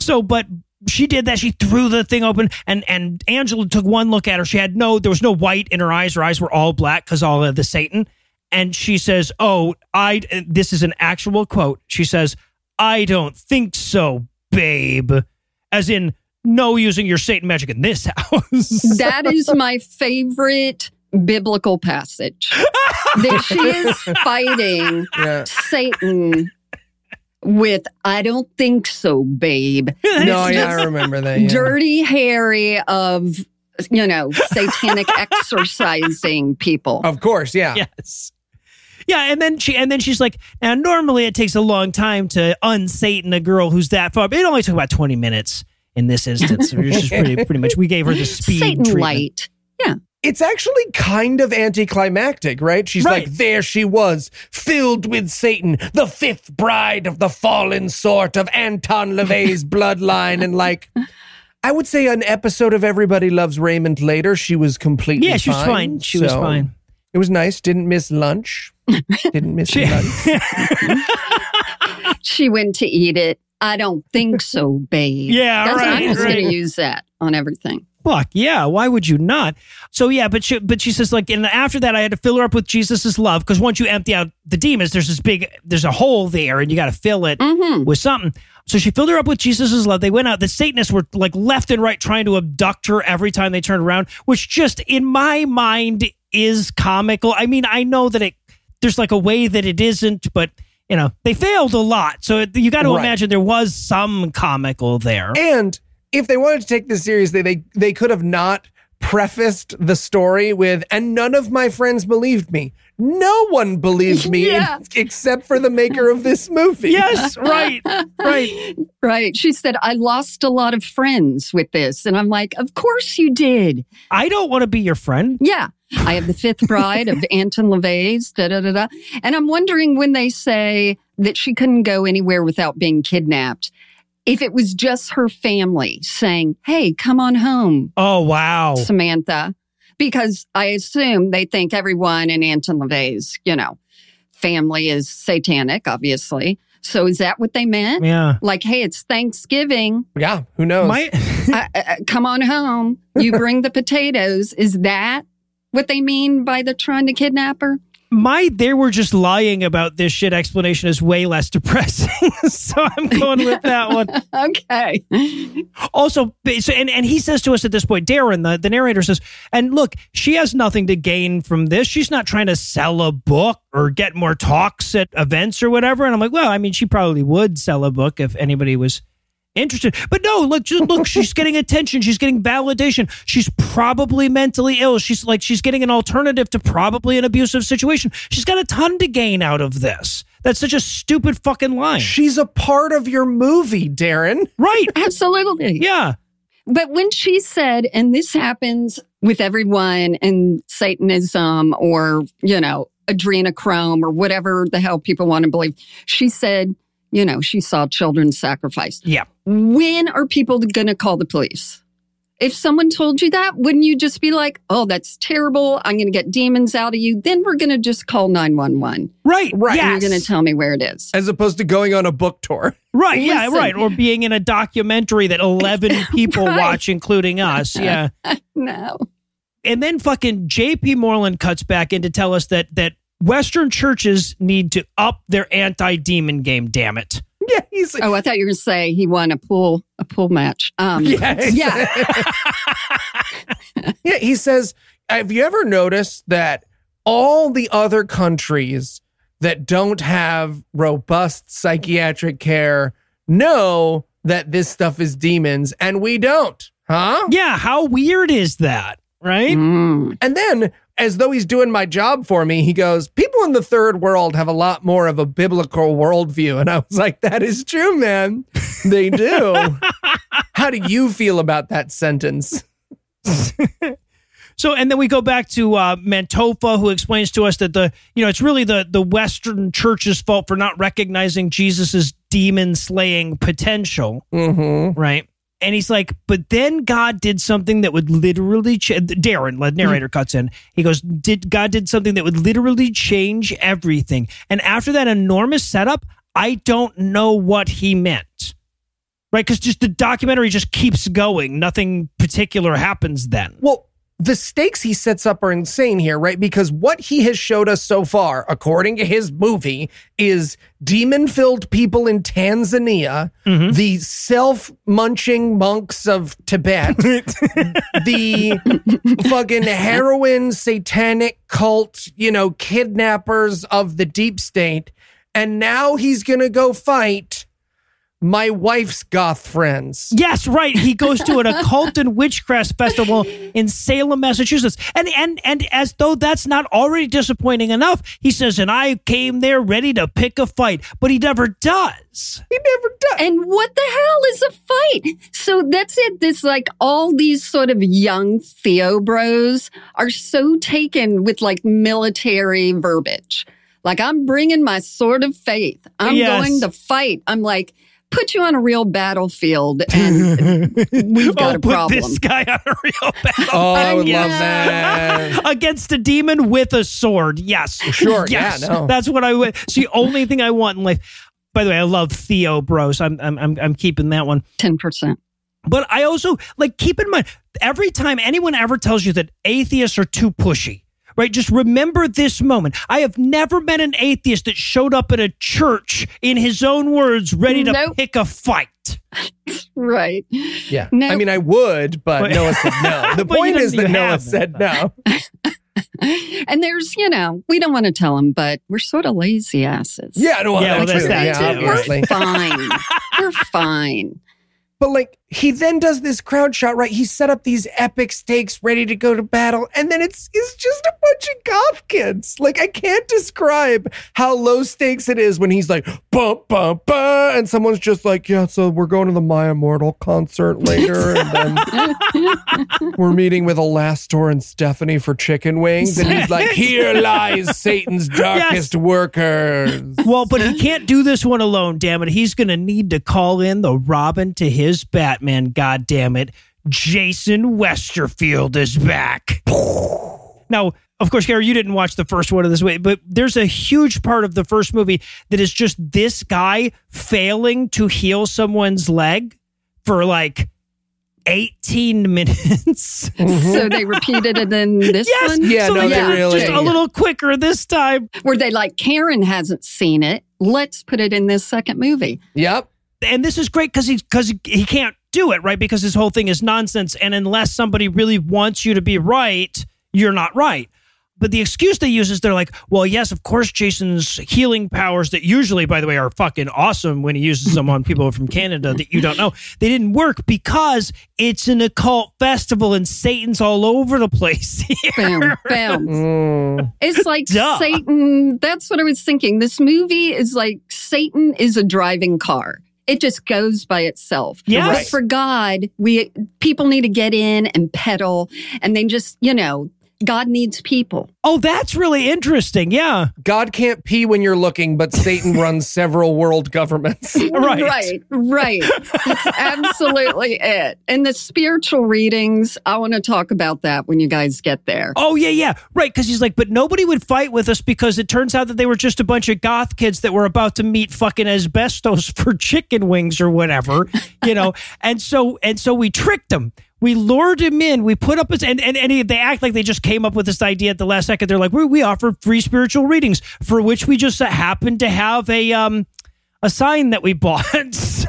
So, but she did that. She threw the thing open, and and Angela took one look at her. She had no, there was no white in her eyes. Her eyes were all black because all of the Satan. And she says, "Oh, I." This is an actual quote. She says, "I don't think so, babe," as in no using your Satan magic in this house.
That is my favorite biblical passage. that she is fighting
yeah.
Satan with, I don't think so, babe.
No, yeah, I remember that. Yeah.
Dirty Harry of, you know, satanic exorcising people.
Of course, yeah.
yes. Yeah, and then she and then she's like, now normally it takes a long time to unsatan a girl who's that far, but it only took about twenty minutes in this instance. Which is pretty pretty much we gave her the speed
Satan
treatment.
light.
It's actually kind of anticlimactic, right? She's
Right.
like, there she was, filled with Satan, the fifth bride of the fallen sort of Anton LaVey's bloodline. And like, I would say an episode of Everybody Loves Raymond later, she was completely
Yeah, she was fine. She was fine.
It was nice. Didn't miss lunch. Didn't miss
She-
lunch.
She went to eat it. I don't think so, babe.
Yeah,
That's,
right,
I'm just
right.
going to use that on everything.
Fuck yeah! Why would you not? So yeah, but she, but she says like, and after that, I had to fill her up with Jesus's love because once you empty out the demons, there's this big, there's a hole there, and you got to fill it
Mm-hmm.
with something. So she filled her up with Jesus's love. They went out. The Satanists were like left and right trying to abduct her every time they turned around, which just in my mind is comical. I mean, I know that it there's like a way that it isn't, but you know they failed a lot. So you got to
Right.
imagine there was some comical there.
And if they wanted to take this seriously, they they could have not prefaced the story with and none of my friends believed me. No one believed me
Yeah.
except for the maker of this movie.
yes, right, right.
Right. She said, I lost a lot of friends with this. And I'm like, Of course you did.
I don't want to be your friend.
Yeah. I have the fifth bride of Anton LaVey's, da da da da. And I'm wondering when they say that she couldn't go anywhere without being kidnapped, if it was just her family saying, Hey, come on home,
Oh wow.
Samantha. Because I assume they think everyone in Anton LaVey's, you know, family is satanic, obviously. So is that what they meant?
Yeah.
Like, hey, it's Thanksgiving.
Yeah, who knows?
My
uh, uh, come on home. You bring the potatoes. Is that what they mean by the trying to kidnap her?
My they were just lying about this shit explanation is way less depressing. so I'm going with that one.
Okay.
Also, so, and, and he says to us at this point, Darren, the, the narrator says, and look, she has nothing to gain from this. She's not trying to sell a book or get more talks at events or whatever. And I'm like, well, I mean, she probably would sell a book if anybody was interested. But no, look, just look, she's getting attention. She's getting validation. She's probably mentally ill. She's like, she's getting an alternative to probably an abusive situation. She's got a ton to gain out of this. That's such a stupid fucking line.
She's a part of your movie, Darren.
Right.
Absolutely.
Yeah.
But when she said, and this happens with everyone in Satanism or, you know, adrenochrome or whatever the hell people want to believe, she said, you know, she saw children sacrificed.
Yeah.
When are people going to call the police? If someone told you that, wouldn't you just be like, oh, that's terrible. I'm going to get demons out of you. Then we're going to just call 911.
Right.
Right.
Yes.
And you're going to tell me where it is.
As opposed to going on a book tour.
Right, yeah, right. Or being in a documentary that 11 people
Right.
watch, including us. Yeah.
No.
And then fucking JP Moreland cuts back in to tell us that that Western churches need to up their anti demon game, damn it.
Yeah, he's
Oh, I thought you were going to say he won a pool, a pool match. Um,
Yeah,
yeah.
yeah. He says, have you ever noticed that all the other countries that don't have robust psychiatric care know that this stuff is demons and we don't? Huh?
Yeah, how weird is that? Right?
Mm.
And then, as though he's doing my job for me, he goes, People in the third world have a lot more of a biblical worldview. And I was like, That is true, man. They do. How do you feel about that sentence?
So, and then we go back to uh, Mantofa, who explains to us that the, you know, it's really the the Western Church's fault for not recognizing Jesus's demon slaying potential,
Mm-hmm.
right? And he's like, but then God did something that would literally. Ch- Darren, the narrator, mm-hmm. cuts in. He goes, "Did God did something that would literally change everything?" And after that enormous setup, I don't know what he meant, right? Because just the documentary just keeps going. Nothing particular happens then.
Well, the stakes he sets up are insane here, right? Because what he has showed us so far, according to his movie, is demon filled people in Tanzania, mm-hmm. the self munching monks of Tibet, the fucking heroin satanic cult, you know, kidnappers of the deep state. And now he's going to go fight my wife's goth friends.
Yes, right. He goes to an occult and witchcraft festival in Salem, Massachusetts. And and and as though that's not already disappointing enough, he says, and I came there ready to pick a fight, but he never does.
He never does.
And what the hell is a fight? So that's it. This like all these sort of young Theo bros are so taken with like military verbiage. Like I'm bringing my sword of faith. I'm
Yes.
going to fight. I'm like, put you on a real battlefield and we've got
oh,
a
put
problem.
this guy on a real battle
Oh, I would love that.
against a demon with a sword. Yes,
Sure,
Yes,
yeah, no.
that's what I would. It's the only thing I want in life. By the way, I love Theo Bros. I'm I'm I'm, I'm keeping that one.
10%.
But I also like keep in mind every time anyone ever tells you that atheists are too pushy, right? Just remember this moment. I have never met an atheist that showed up at a church in his own words, ready to
Nope.
pick a fight.
Right.
Yeah.
No.
I mean, I would, but
But-
Noah said no. The
But you
point is that
you
Noah said no.
And there's, you know, we don't want to tell them, but we're sort of lazy asses.
Yeah, no,
Yeah, well, that's
true.
that
yeah,
too.
obviously.
We're fine. we're fine.
But like, he then does this crowd shot, right? He set up these epic stakes ready to go to battle, and then it's it's just a bunch of goth kids. Like, I can't describe how low stakes it is when he's like, bum, bum, bum, and someone's just like, yeah, so we're going to the Maya Mortal concert later, and then we're meeting with Elastor and Stephanie for chicken wings, and he's like, here lies Satan's darkest workers.
Well, but he can't do this one alone, damn it. He's going to need to call in the Robin to his Batman, god damn it. Jason Westerfield is back. Now, of course, Gary, you didn't watch the first one of this way, but there's a huge part of the first movie that is just this guy failing to heal someone's leg for like 18 minutes.
So they repeated it in this
yes.
one?
Yeah,
so
no,
they
they really-
just a little quicker this time.
Were they like, Karen hasn't seen it. Let's put it in this second movie.
Yep.
and this is great because he's because he can't do it right because this whole thing is nonsense and unless somebody really wants you to be right you're not right but the excuse they use is they're like well yes of course jason's healing powers that usually by the way are fucking awesome when he uses them on people from canada that you don't know they didn't work because it's an occult festival and satan's all over the place here.
Boom, boom.
Mm.
It's like
Duh.
Satan. That's what I was thinking. This movie is like Satan is a driving car. It just goes by itself.
Yes.
But for God, we people need to get in and pedal, and then just you know, God needs people.
oh that's really interesting yeah
God can't pee when you're looking, but Satan runs several world governments.
Right.
right, right. That's absolutely it. And the spiritual readings, I want to talk about that when you guys get there.
Oh yeah, yeah, right. Because he's like, but nobody would fight with us because it turns out that they were just a bunch of goth kids that were about to meet fucking asbestos for chicken wings or whatever, you know. and so and so we tricked him. We lured him in. We put up his and and, and he- they act like they just came up with this idea at the last second. They're like, we we offer free spiritual readings for which we just happened to have a um a sign that we bought.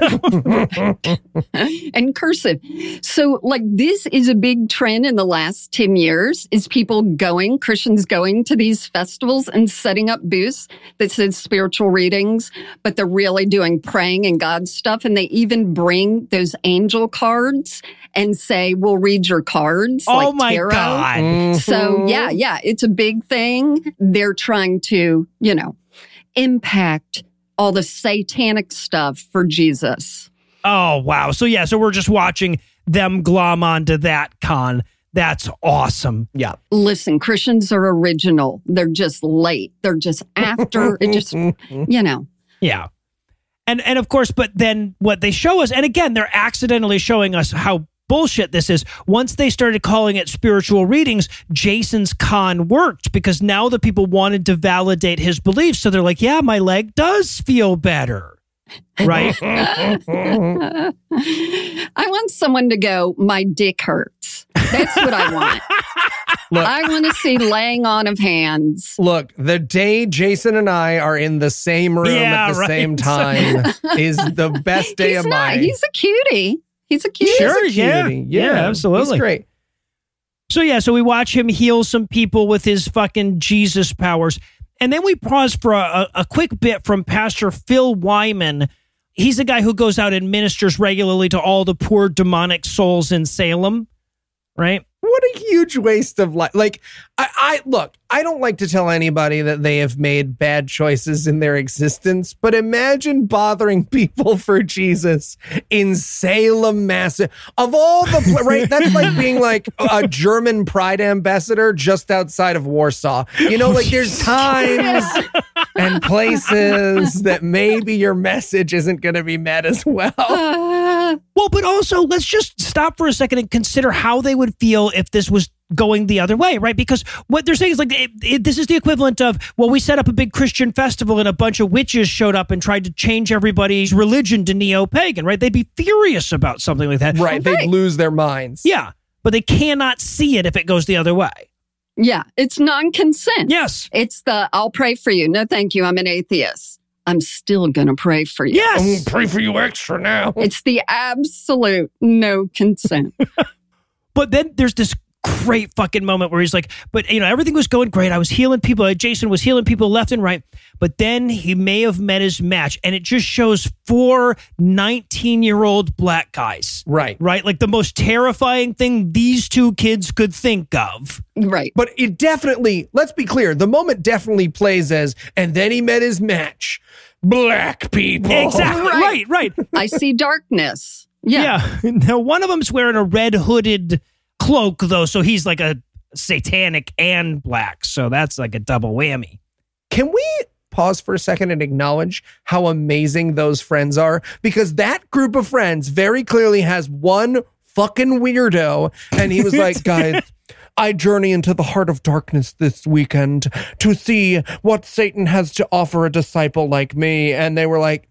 and cursive. So like this is a big trend in the last 10 years is people going, Christians going to these festivals and setting up booths that says spiritual readings, but they're really doing praying and God stuff. And they even bring those angel cards and say, we'll read your cards.
oh
like
my
tarot.
God. Mm-hmm.
So yeah, yeah, it's a big thing. They're trying to, you know, impact all the satanic stuff for Jesus.
Oh, wow. So, yeah, so we're just watching them glom onto that con. That's awesome.
Yeah.
Listen, Christians are original. They're just late. They're just after it just, you know.
Yeah. And and of course, but then what they show us, and again, they're accidentally showing us how bullshit this is. Once they started calling it spiritual readings, Jason's con worked because now the people wanted to validate his beliefs. So they're like, yeah, my leg does feel better. Right?
I want someone to go, my dick hurts. That's what I want.
Look.
I want to see laying on of hands.
Look, the day Jason and I are in the same room
Yeah,
at the
right.
same time is the best day
He's
of
not.
my.
He's a cutie. He's a cutie.
Sure.
He's a
yeah.
cutie.
Yeah, absolutely.
He's great.
So yeah, so we watch him heal some people with his fucking Jesus powers. And then we pause for a, a quick bit from Pastor Phil Wyman. He's the guy who goes out and ministers regularly to all the poor demonic souls in Salem, right?
What a huge waste of life. Like, I, I look, I don't like to tell anybody that they have made bad choices in their existence, but imagine bothering people for Jesus in Salem, Mass. Of all the, right? That's like being like a German pride ambassador just outside of Warsaw. You know, like there's times and places that maybe your message isn't going to be met as well.
Well, but also let's just stop for a second and consider how they would feel if this was going the other way, right? Because what they're saying is like it, it, this is the equivalent of well, we set up a big Christian festival and a bunch of witches showed up and tried to change everybody's religion to neo-pagan, right? They'd be furious about something like that,
Right. They'd lose their minds.
Yeah, but they cannot see it if it goes the other way.
yeah, it's non consent.
Yes,
It's the I'll pray for you. No, thank you. I'm an atheist. I'm still going to pray for you.
I'm
yes.
gonna pray for you extra now.
It's the absolute no consent.
But then there's this great fucking moment where he's like, but you know, everything was going great. I was healing people. Jason was healing people left and right. But then he may have met his match. And it just shows four 19 year old black guys,
Right.
right? Like the most terrifying thing these two kids could think of.
right.
But it definitely, let's be clear, the moment definitely plays as, and then he met his match. Black people.
Exactly. Right,
Right.
right.
I see darkness. Yeah.
Yeah. Now, one of them's wearing a red hooded cloak, though. So he's like a satanic and black. So that's like a double whammy.
Can we pause for a second and acknowledge how amazing those friends are? Because that group of friends very clearly has one fucking weirdo. And he was like, guys, I journey into the heart of darkness this weekend to see what Satan has to offer a disciple like me. And they were like,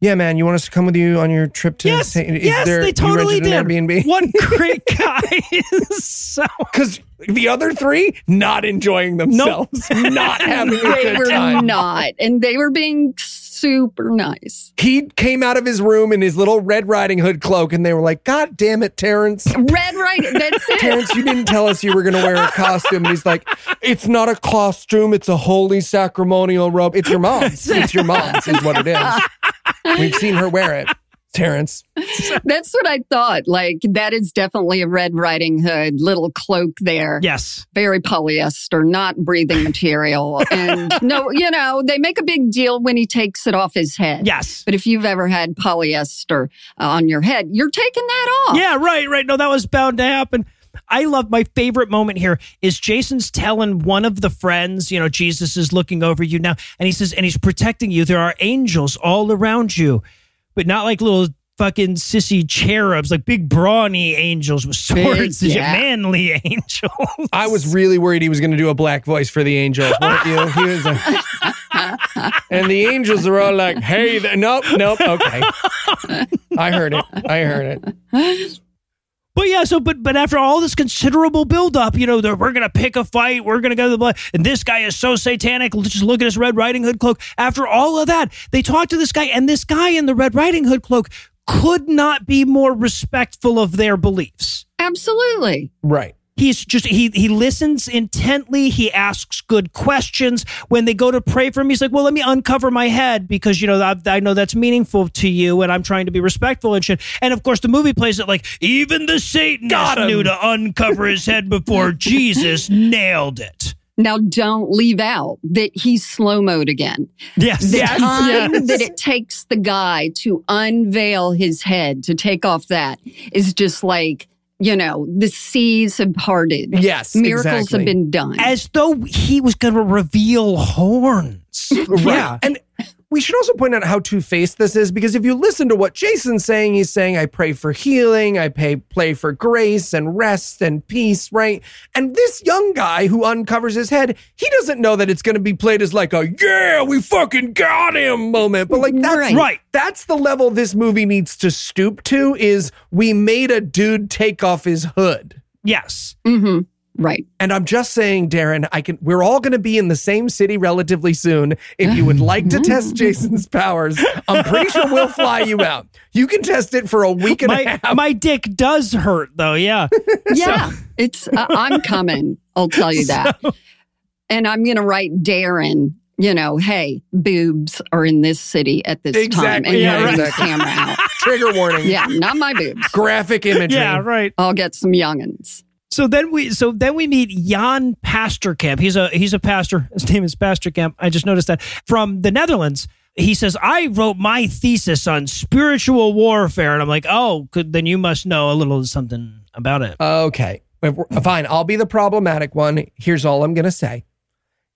yeah, man, you want us to come with you on your trip to
Yes,
Satan? Is
yes,
there-
they totally did.
Airbnb?
One great guy is so
Because the other three not enjoying themselves, not having a
They
good
were
time.
not. And they were being super nice.
he came out of his room in his little Red Riding Hood cloak, and they were like, "God damn it, Terrence!
Red right. That's it.
Terrence, you didn't tell us you were going to wear a costume." And he's like, "It's not a costume; it's a holy sacramental robe. It's your mom's. It's your mom's, is what it is. We've seen her wear it." Terrence,
That's what I thought. Like that is definitely a Red Riding Hood little cloak there.
yes.
Very polyester, not breathing material. And no, you know, they make a big deal when he takes it off his head.
Yes.
But if you've ever had polyester uh, on your head, you're taking that off.
Yeah, right, right. No, that was bound to happen. I love my favorite moment here is Jason's telling one of the friends, you know, Jesus is looking over you now, and he says, and he's protecting you. There are angels all around you, but not like little fucking sissy cherubs, like big brawny angels with swords,
Big, yeah.
manly angels.
I was really worried he was going to do a black voice for the angels, weren't you? He was like, and the angels are all like, "Hey, th- nope, nope, okay." I heard it. I heard it.
But yeah, so but but after all this considerable buildup, you know, they're- we're gonna pick a fight, we're gonna go to the blood, and this guy is so satanic. Just look at his Red Riding Hood cloak. After all of that, they talk to this guy, and this guy in the Red Riding Hood cloak could not be more respectful of their beliefs.
Absolutely.
Right.
He's just he he listens intently. He asks good questions. When they go to pray for him, he's like, "Well, let me uncover my head because you know I, I know that's meaningful to you, and I'm trying to be respectful and shit." And of course, the movie plays it like even the Satanist
Got
knew to uncover his head before Jesus nailed it.
Now, don't leave out that he's slow mode again.
Yes,
The
yes,
time
yes.
that it takes the guy to unveil his head, to take off that, is just like, you know, the seas have parted.
Yes.
Miracles
exactly.
have been done.
as though he was going to reveal horns.
Right.
Yeah.
And we should also point out how two faced this is because if you listen to what Jason's saying, he's saying, I pray for healing, I pay, play for grace and rest and peace, right? And this young guy who uncovers his head, he doesn't know that it's going to be played as like a, yeah, we fucking got him moment. But like, that's
Right.
Right.
That's the level this movie needs to stoop to is we made a dude take off his hood.
Yes.
hmm Right.
And I'm just saying, Darren, I can we're all gonna be in the same city relatively soon. If you would like to test Jason's powers, I'm pretty sure we'll fly you out. You can test it for a week and a
My,
half.
my dick does hurt though. Yeah.
Yeah. it's, uh, I'm coming. I'll tell you that. And I'm going to write Darren, you know, hey, boobs are in this city at this time.
Exactly.
And
Yeah,
yeah, his
exactly.
camera out.
Trigger warning.
Yeah, not my boobs.
Graphic imagery.
yeah. Right.
I'll get some youngins.
So then we so then we meet Jan Pasterkamp. He's a he's a pastor. His name is Pastor Pasterkamp. I just noticed that from the Netherlands. He says, "I wrote my thesis on spiritual warfare," and I'm like, "Oh, could, then you must know a little something about it."
Okay. Fine. I'll be the problematic one. Here's all I'm gonna say.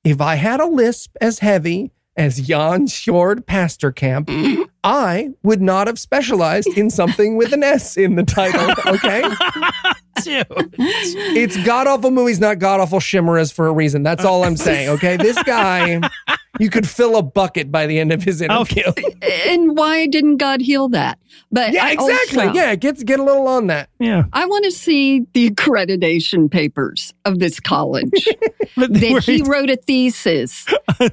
If I had a lisp as heavy as Jan Sjoerd Pasterkamp, I would not have specialized in something with an S in the title. Okay.
Dude.
It's god awful movies, not god awful chimeras for a reason. That's all I'm saying. Okay, this guy, you could fill a bucket by the end of his interview.
Okay.
And why didn't God heal that? But
Yeah,
I
exactly.
also-
yeah, get get a little on that.
Yeah.
I want to see the accreditation papers of this college. that he wrote a thesis.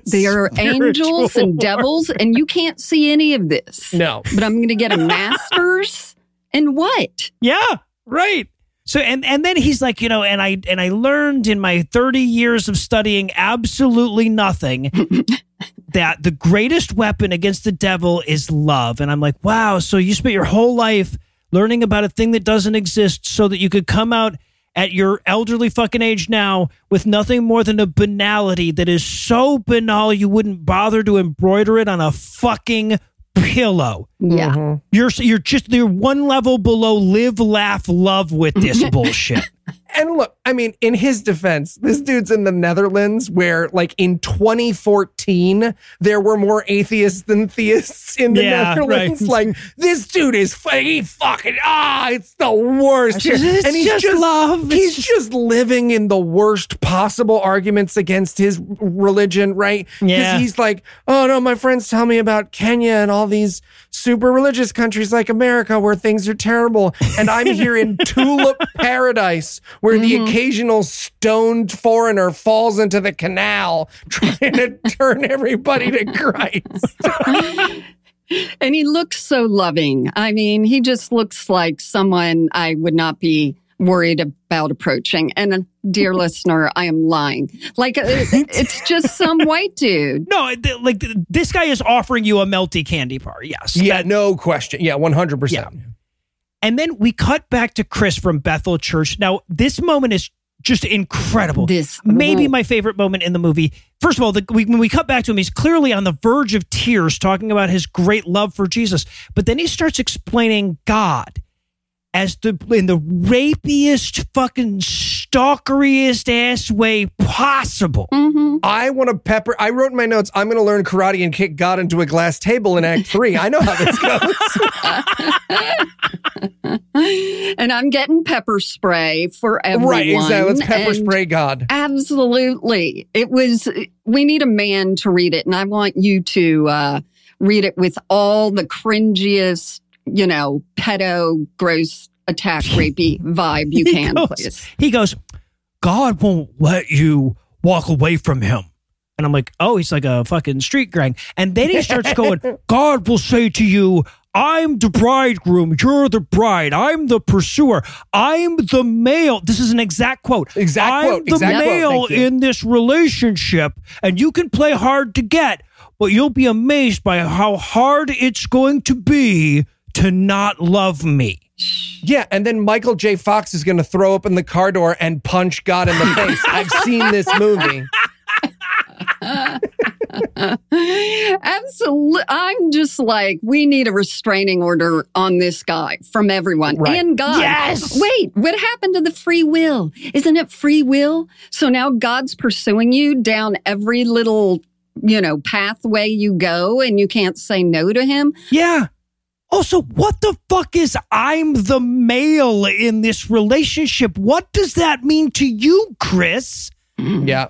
There are angels and devils, and you can't see any of this.
No,
But I'm going to get a master's And what?
Yeah, right. So and and then he's like, you know, and I and I learned in my 30 years of studying absolutely nothing that the greatest weapon against the devil is love. And I'm like, wow, so you spent your whole life learning about a thing that doesn't exist so that you could come out at your elderly fucking age now with nothing more than a banality that is so banal you wouldn't bother to embroider it on a fucking pillow.
Yeah.
Mhm.
You're you're just you're one level below live, laugh, love with this bullshit.
And look, I mean, in his defense, this dude's in the Netherlands where, like, in 2014, there were more atheists than theists in the
Yeah,
Netherlands.
right.
Like, this dude is he fucking ah, it's the worst. here. And he's
just
just
love.
He's
It's
just living in the worst possible arguments against his religion, right? Because
Yeah.
he's like, oh no, my friends tell me about Kenya and all these super religious countries like America where things are terrible. And I'm here in tulip paradise where the occasional stoned foreigner falls into the canal trying to turn everybody to Christ.
And he looks so loving. I mean, he just looks like someone I would not be worried about approaching. And uh, dear listener, I am lying. Like, uh, it's just some white dude.
no, like this guy is offering you a melty candy bar. Yes.
yeah, no question. Yeah, 100%.
Yeah. And then we cut back to Chris from Bethel Church. Now, this moment is just incredible.
This
Maybe my favorite moment in the movie. First of all, the, we, when we cut back to him, he's clearly on the verge of tears, talking about his great love for Jesus. But then he starts explaining God as the in the rapiest, fucking stalkeriest ass way possible.
Mhm.
I want to pepper. I wrote in my notes, I'm going to learn karate and kick God into a glass table in Act Three. I know how this goes.
and I'm getting pepper spray for everyone.
right, exactly. Let's pepper
and
spray God.
Absolutely. It was, we need a man to read it. And I want you to uh, read it with all the cringiest, you know, pedo, gross attack rapey vibe you
He
can,
goes-
please.
He goes, God won't let you walk away from him. And I'm like, oh, he's like a fucking street gang. And then he starts going, God will say to you, I'm the bridegroom, you're the bride, I'm the pursuer, I'm the male. This is an exact quote.
Exact
I'm
quote,
the
exact
male
thank you.
in this relationship, and you can play hard to get, but you'll be amazed by how hard it's going to be to not love me.
Yeah, and then Michael J. Fox is going to throw open the car door and punch God in the face. I've seen this movie.
Absolutely. I'm just like, we need a restraining order on this guy from everyone
Right.
and God.
Yes!
Wait, what happened to the free will? Isn't it free will? So now God's pursuing you down every little, you know, pathway you go and you can't say no to him.
Yeah. Also, what the fuck is I'm the male in this relationship? What does that mean to you, Chris?
Yeah.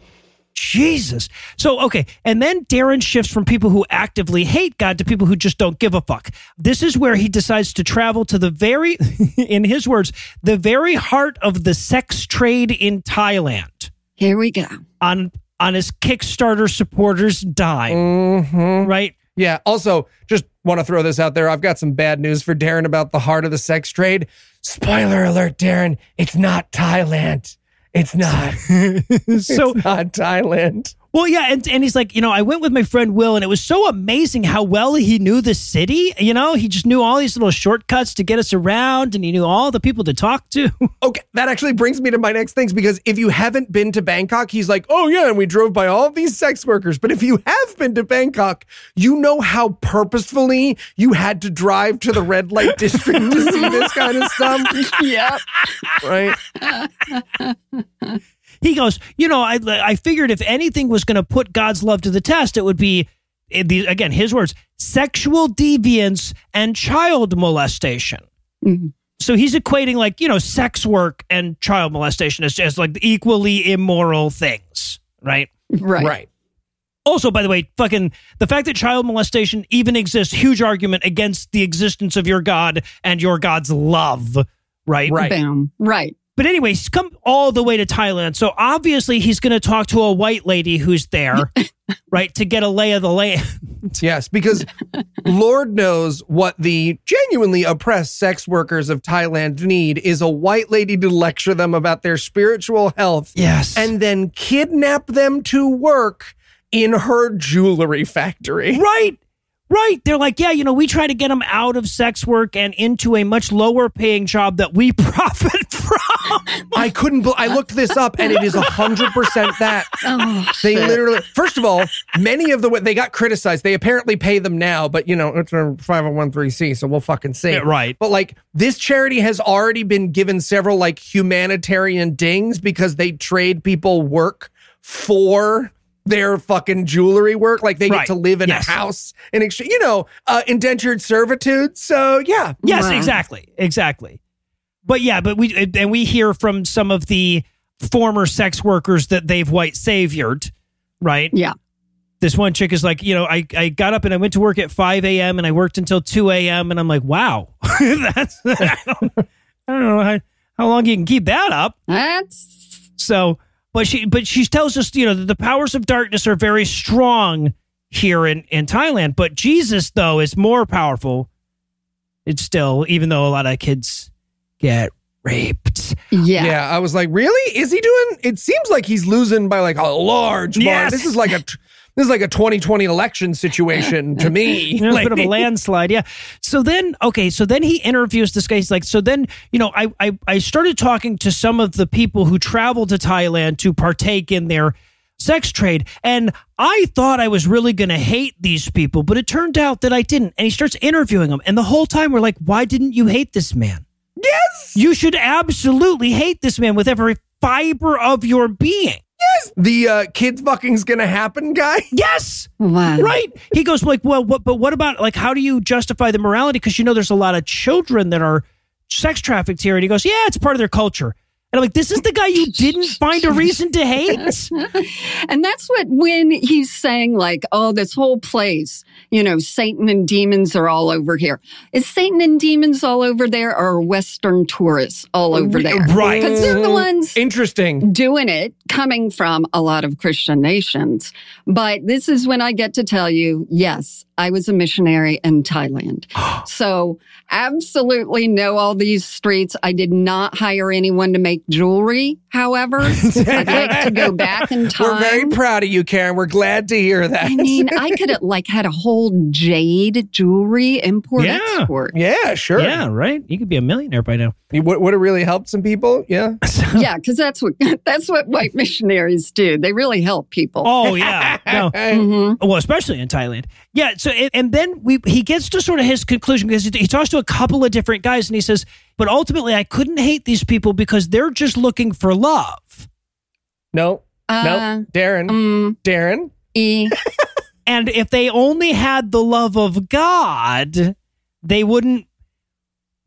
Jesus. So, okay. And then Darren shifts from people who actively hate God to people who just don't give a fuck. This is where he decides to travel to the very, in his words, the very heart of the sex trade in Thailand
Here we go.
on, on his Kickstarter supporters' dime,
hmm
right?
Yeah. Also, just want to throw this out there. I've got some bad news for Darren about the heart of the sex trade. Spoiler alert, Darren. It's not Thailand. It's not.
so,
it's not Thailand.
Well, yeah, and, and he's like, you know, I went with my friend Will, and it was so amazing how well he knew the city. You know, he just knew all these little shortcuts to get us around, and he knew all the people to talk to.
Okay, that actually brings me to my next things because if you haven't been to Bangkok, he's like, oh yeah, and we drove by all these sex workers. But if you have been to Bangkok, you know how purposefully you had to drive to the red light district to see this kind of stuff,
Yeah.
right?
he goes, you know, I I figured if anything was going to put God's love to the test, it would be eh, the again his words, sexual deviance and child molestation.
Mhm.
So he's equating like you know sex work and child molestation as just like equally immoral things, right?
Right.
Right.
Also, by the way, fucking the fact that child molestation even exists, huge argument against the existence of your God and your God's love, right?
Right.
Boom. Right.
But anyway, he's come all the way to Thailand. So obviously he's going to talk to a white lady who's there, right, to get a lay of the land.
Yes, because Lord knows what the genuinely oppressed sex workers of Thailand need is a white lady to lecture them about their spiritual health
Yes.
and then kidnap them to work in her jewelry factory.
right. Right. They're like, yeah, you know, we try to get them out of sex work and into a much lower paying job that we profit from.
I couldn't. bel I looked this up, and it is hundred percent that
Oh,
they
shit.
literally. First of all, many of the they got criticized. They apparently pay them now, but you know it's a five hundred one three c, so we'll fucking see.
Yeah, right.
But like this charity has already been given several like humanitarian dings because they trade people work for their fucking jewelry work. Like they
Right.
get to live in
Yes.
a house in exchange, you know, uh, indentured servitude. So yeah,
Yes,
Right.
exactly. Exactly. But yeah, but we and we hear from some of the former sex workers that they've white saviored, right?
Yeah.
This one chick is like, you know, I, I got up and I went to work at 5 a.m. and I worked until 2 a.m. and I'm like, wow, that's, I don't, I don't know how, how long you can keep that up.
That's
So, but she, but she tells us, you know, that the powers of darkness are very strong here in, in Thailand, but Jesus, though, is more powerful. It's still, even though a lot of kids get raped.
yeah.
Yeah, I was like, really? Is he doing? It seems like he's losing by like a large margin.
Yes.
This is like a this is like a 2020 election situation to me.
A bit of a landslide, yeah. So then, okay, so then he interviews this guy. He's like, so then, you know, I, I I started talking to some of the people who traveled to Thailand to partake in their sex trade, and I thought I was really going to hate these people, but it turned out that I didn't. And he starts interviewing them, and the whole time we're like, why didn't you hate this man?
Yes,
You should absolutely hate this man with every fiber of your being.
The uh, kid fucking's gonna happen, guy.
Yes.
Wow.
right he goes like well what but what about like how do you justify the morality because you know there's a lot of children that are sex trafficked here and he goes yeah it's part of their culture And I'm like, this is the guy you didn't find a reason to hate?
And that's what when he's saying like, oh, this whole place, you know, Satan and demons are all over here. Is Satan and demons all over there or are Western tourists all over there?
right.
Because they're the mm-hmm. ones
Interesting.
doing it coming from a lot of Christian nations. But this is when I get to tell you, yes, I was a missionary in Thailand. so absolutely know all these streets. I did not hire anyone to make jewelry. However, I'd like to go back in time.
We're very proud of you, Karen. We're glad to hear that.
I mean, I could have like had a whole jade jewelry import
Yeah.
export.
yeah, sure.
yeah, right. You could be a millionaire by now.
You- Would, would it really help some people? Yeah.
Yeah, because that's what that's what white missionaries do. They really help people.
Oh yeah, no.
Mhm.
Well, especially in Thailand. Yeah. So, and- and then we he gets to sort of his conclusion because he, he talks to a couple of different guys and he says, but ultimately, I couldn't hate these people because they're just looking for love.
No.
Uh,
no. Darren.
mm,
Darren.
e.
And if they only had the love of God, they wouldn't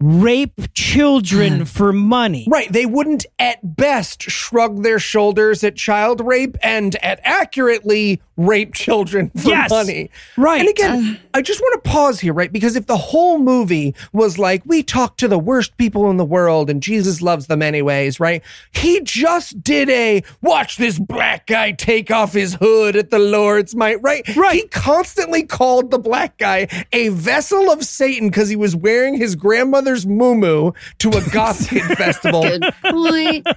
rape children for money.
Right. They wouldn't at best shrug their shoulders at child rape and at accurately rape children for
Yes.
money.
Right.
And again, uh. I just want to pause here, right? Because if the whole movie was like, we talk to the worst people in the world and Jesus loves them anyways, right? He just did a watch this black guy take off his hood at the Lord's might, right?
Right.
He constantly called the black guy a vessel of Satan because he was wearing his grandmother's muumuu to a goth kid festival.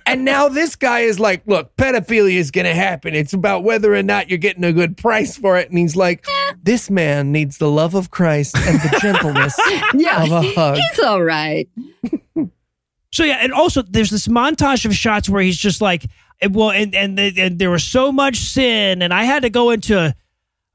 And now this guy is like, look, pedophilia is going to happen. It's about whether or not you're getting a good price for it. And he's like, this man needs the love of Christ and the gentleness
Yeah,
of a hug.
he's all right.
So yeah, and also there's this montage of shots where he's just like, eh, well, and and, and there was so much sin, and I had to go into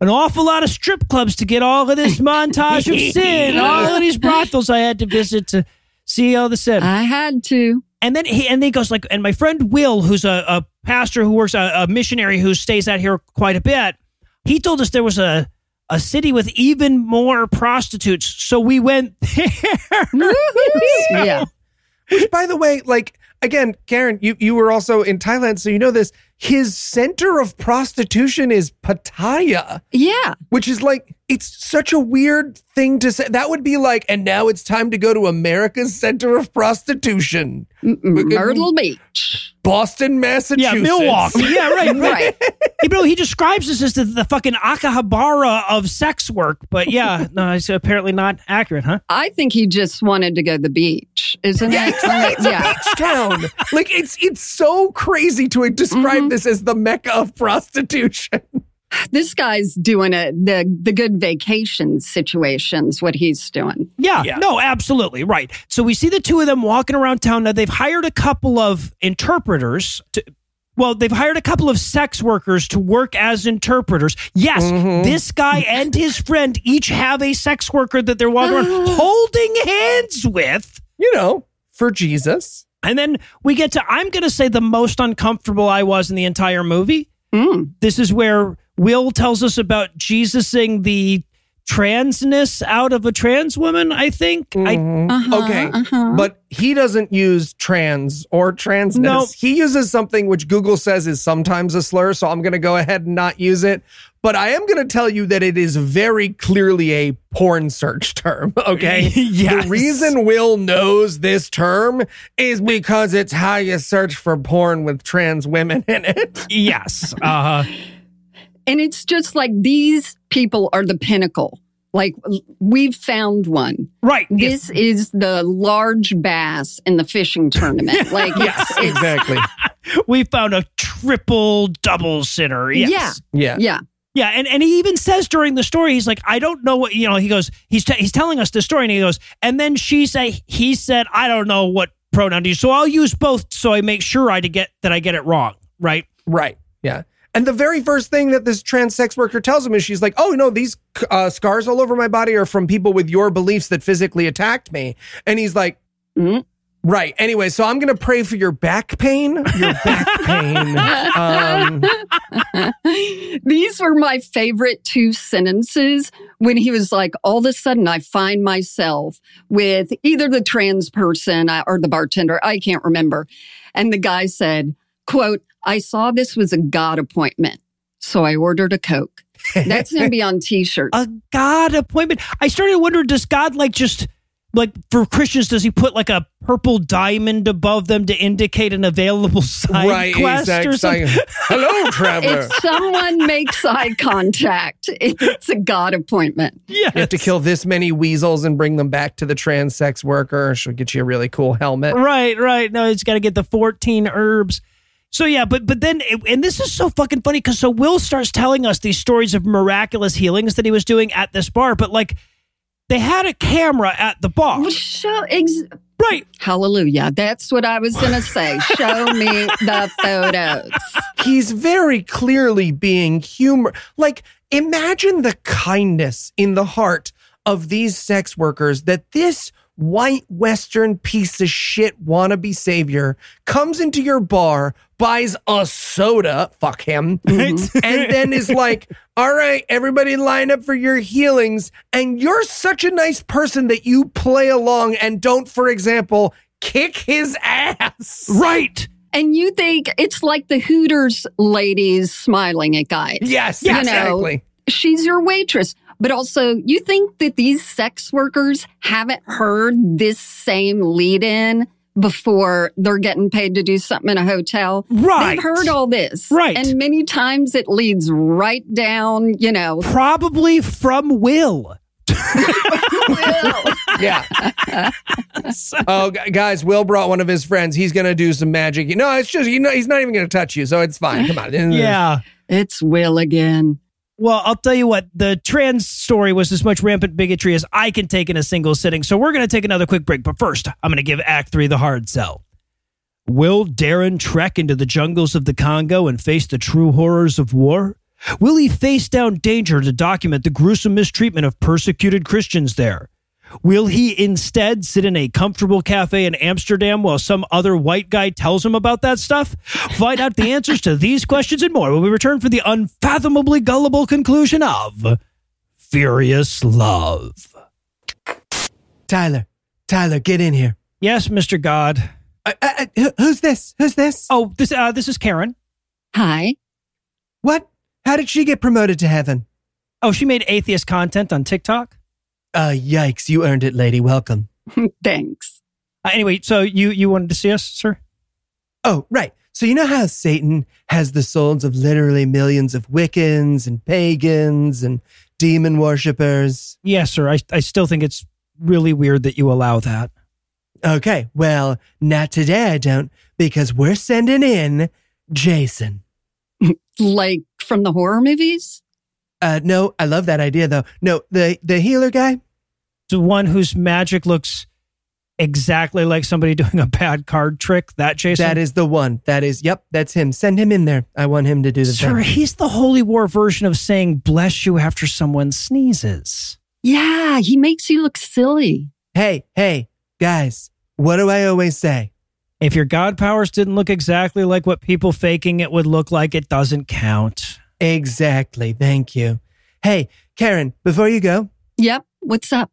an awful lot of strip clubs to get all of this montage of sin, all of these brothels I had to visit to see all the sin.
I had to.
And then he and then he goes like, and my friend Will, who's a, a pastor who works a, a missionary who stays out here quite a bit, he told us there was a a city with even more prostitutes, so we went there.
Yeah.
Which, by the way, like, again, Karen, you, you were also in Thailand, so you know this. His center of prostitution is Pattaya,
Yeah.
which is like, it's such a weird thing to say. That would be like, and now it's time to go to America's center of prostitution,
M- Myrtle Beach.
Boston, Massachusetts.
yeah,
Massachusetts.
Milwaukee. Yeah, right, right.
Right.
you know, he describes this as the, the fucking Akihabara of sex work, but yeah, no, it's apparently not accurate, huh?
I think he just wanted to go to the beach, isn't
Yeah,
it?
exactly. It's a
Yeah.
beach town. Like it's it's so crazy to describe
Mm-hmm.
this as the mecca of prostitution.
This guy's doing a the the good vacation situations. What he's doing.
Yeah,
Yeah.
no, absolutely right. So we see the two of them walking around town. Now they've hired a couple of interpreters to. Well, they've hired a couple of sex workers to work as interpreters. Yes, this guy and his friend each have a sex worker that they're walking around holding hands with.
You know, for Jesus.
And then we get to, I'm going to say the most uncomfortable I was in the entire movie.
Mm.
This is where Will tells us about Jesusing the transness out of a trans woman, I think. I,
Mhm.
Uh-huh,
okay,
uh-huh.
but he doesn't use trans or transness.
No.
He uses something which Google says is sometimes a slur, so I'm going to go ahead and not use it. But I am going to tell you that it is very clearly a porn search term. Okay,
Yes.
the reason Will knows this term is because it's how you search for porn with trans women in it.
yes. Uh,
And it's just like these people are the pinnacle. Like we've found one.
right. yes.
This is the large bass in the fishing tournament. Like
Yes,
it's, it's
exactly.
We found a triple double sinner. Yes.
Yeah.
yeah.
Yeah, and, and he even says during the story, he's like, I don't know what you know. He goes, he's t- he's telling us the story, and he goes, and then she say he said, I don't know what pronoun to use, so I'll use both, so I make sure I to get that I get it wrong, right?
Right. Yeah. And the very first thing that this trans sex worker tells him is she's like, oh, no, these uh, scars all over my body are from people with your beliefs that physically attacked me. And he's like,
Mm.
Right. Anyway, so I'm going to pray for your back pain. Your back pain. Um,
These were my favorite two sentences when he was like, all of a sudden I find myself with either the trans person uh, or the bartender. I can't remember. And the guy said, quote, I saw this was a God appointment. So I ordered a Coke. That's going to be on t-shirts.
A God appointment. I started to wonder, does God like just like for Christians, does he put like a purple diamond above them to indicate an available side
right.
quest
exact-
or something?
Hello, traveler.
if someone makes eye contact, it's a God appointment.
Yeah,
You have to kill this many weasels and bring them back to the trans sex worker. She'll get you a really cool helmet.
Right, right. No, it's got to get the 14 herbs. So yeah, but but then and this is so fucking funny because so Will starts telling us these stories of miraculous healings that he was doing at this bar, but like they had a camera at the bar.
Show ex-
Right.
Hallelujah. That's what I was going to say. Show me the photos.
He's very clearly being humor. Like, imagine the kindness in the heart of these sex workers that this white Western piece of shit wannabe savior comes into your bar, buys a soda, fuck him, and then is like, all right, everybody line up for your healings. And you're such a nice person that you play along and don't, for example, kick his ass.
Right.
And you think it's like the Hooters ladies smiling at guys.
Yes,
You know,
exactly.
She's your waitress. But also, you think that these sex workers haven't heard this same lead in before they're getting paid to do something in a hotel?
Right.
They've heard all this.
Right.
And many times it leads right down, you know.
Probably from Will. Will.
yeah. oh, guys, Will brought one of his friends. He's going to do some magic. You know, it's just, you know, he's not even going to touch you. So it's fine. Come on.
Yeah.
It's Will again.
Well, I'll tell you what, the trans story was as much rampant bigotry as I can take in a single sitting. So we're going to take another quick break. But first, I'm going to give Act 3 the hard sell. Will Darren trek into the jungles of the Congo and face the true horrors of war? Will he face down danger to document the gruesome mistreatment of persecuted Christians there? Will he instead sit in a comfortable cafe in Amsterdam while some other white guy tells him about that stuff? Find out the answers to these questions and more when we return for the unfathomably gullible conclusion of Furious Love.
Tyler, Tyler, get in here.
Yes, Mr. God.
Uh, uh, uh, who's this? Who's this?
Oh, this uh, this is Karen.
Hi.
What? How did she get promoted to heaven?
Oh, she made atheist content on TikTok.
Uh, yikes. You earned it, lady. Welcome.
Thanks.
Uh, anyway, so you you wanted to see us, sir?
Oh, right. So you know how Satan has the souls of literally millions of Wiccans and pagans and demon worshippers?
Yes, sir. I I still think it's really weird that you allow that.
Okay, well, not today I don't, because we're sending in Jason.
Like from the horror movies?
Uh, no, I love that idea though. No, the the healer guy.
The one whose magic looks exactly like somebody doing a bad card trick. That Jason.
That is the one. That is. Yep, that's him. Send him in there. I want him to do the
Sir,
thing.
he's the holy war version of saying "bless you" after someone sneezes.
Yeah, he makes you look silly.
Hey, hey, guys. What do I always say?
If your god powers didn't look exactly like what people faking it would look like, it doesn't count.
Exactly. Thank you. Hey, Karen. Before you go,
Yep. What's up?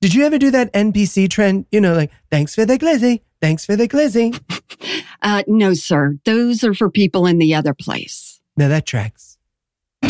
did you ever do that NPC trend? You know, like thanks for the glizzy. Thanks for the glizzy.
Uh, no, sir. Those are for people in the other place.
Now that tracks.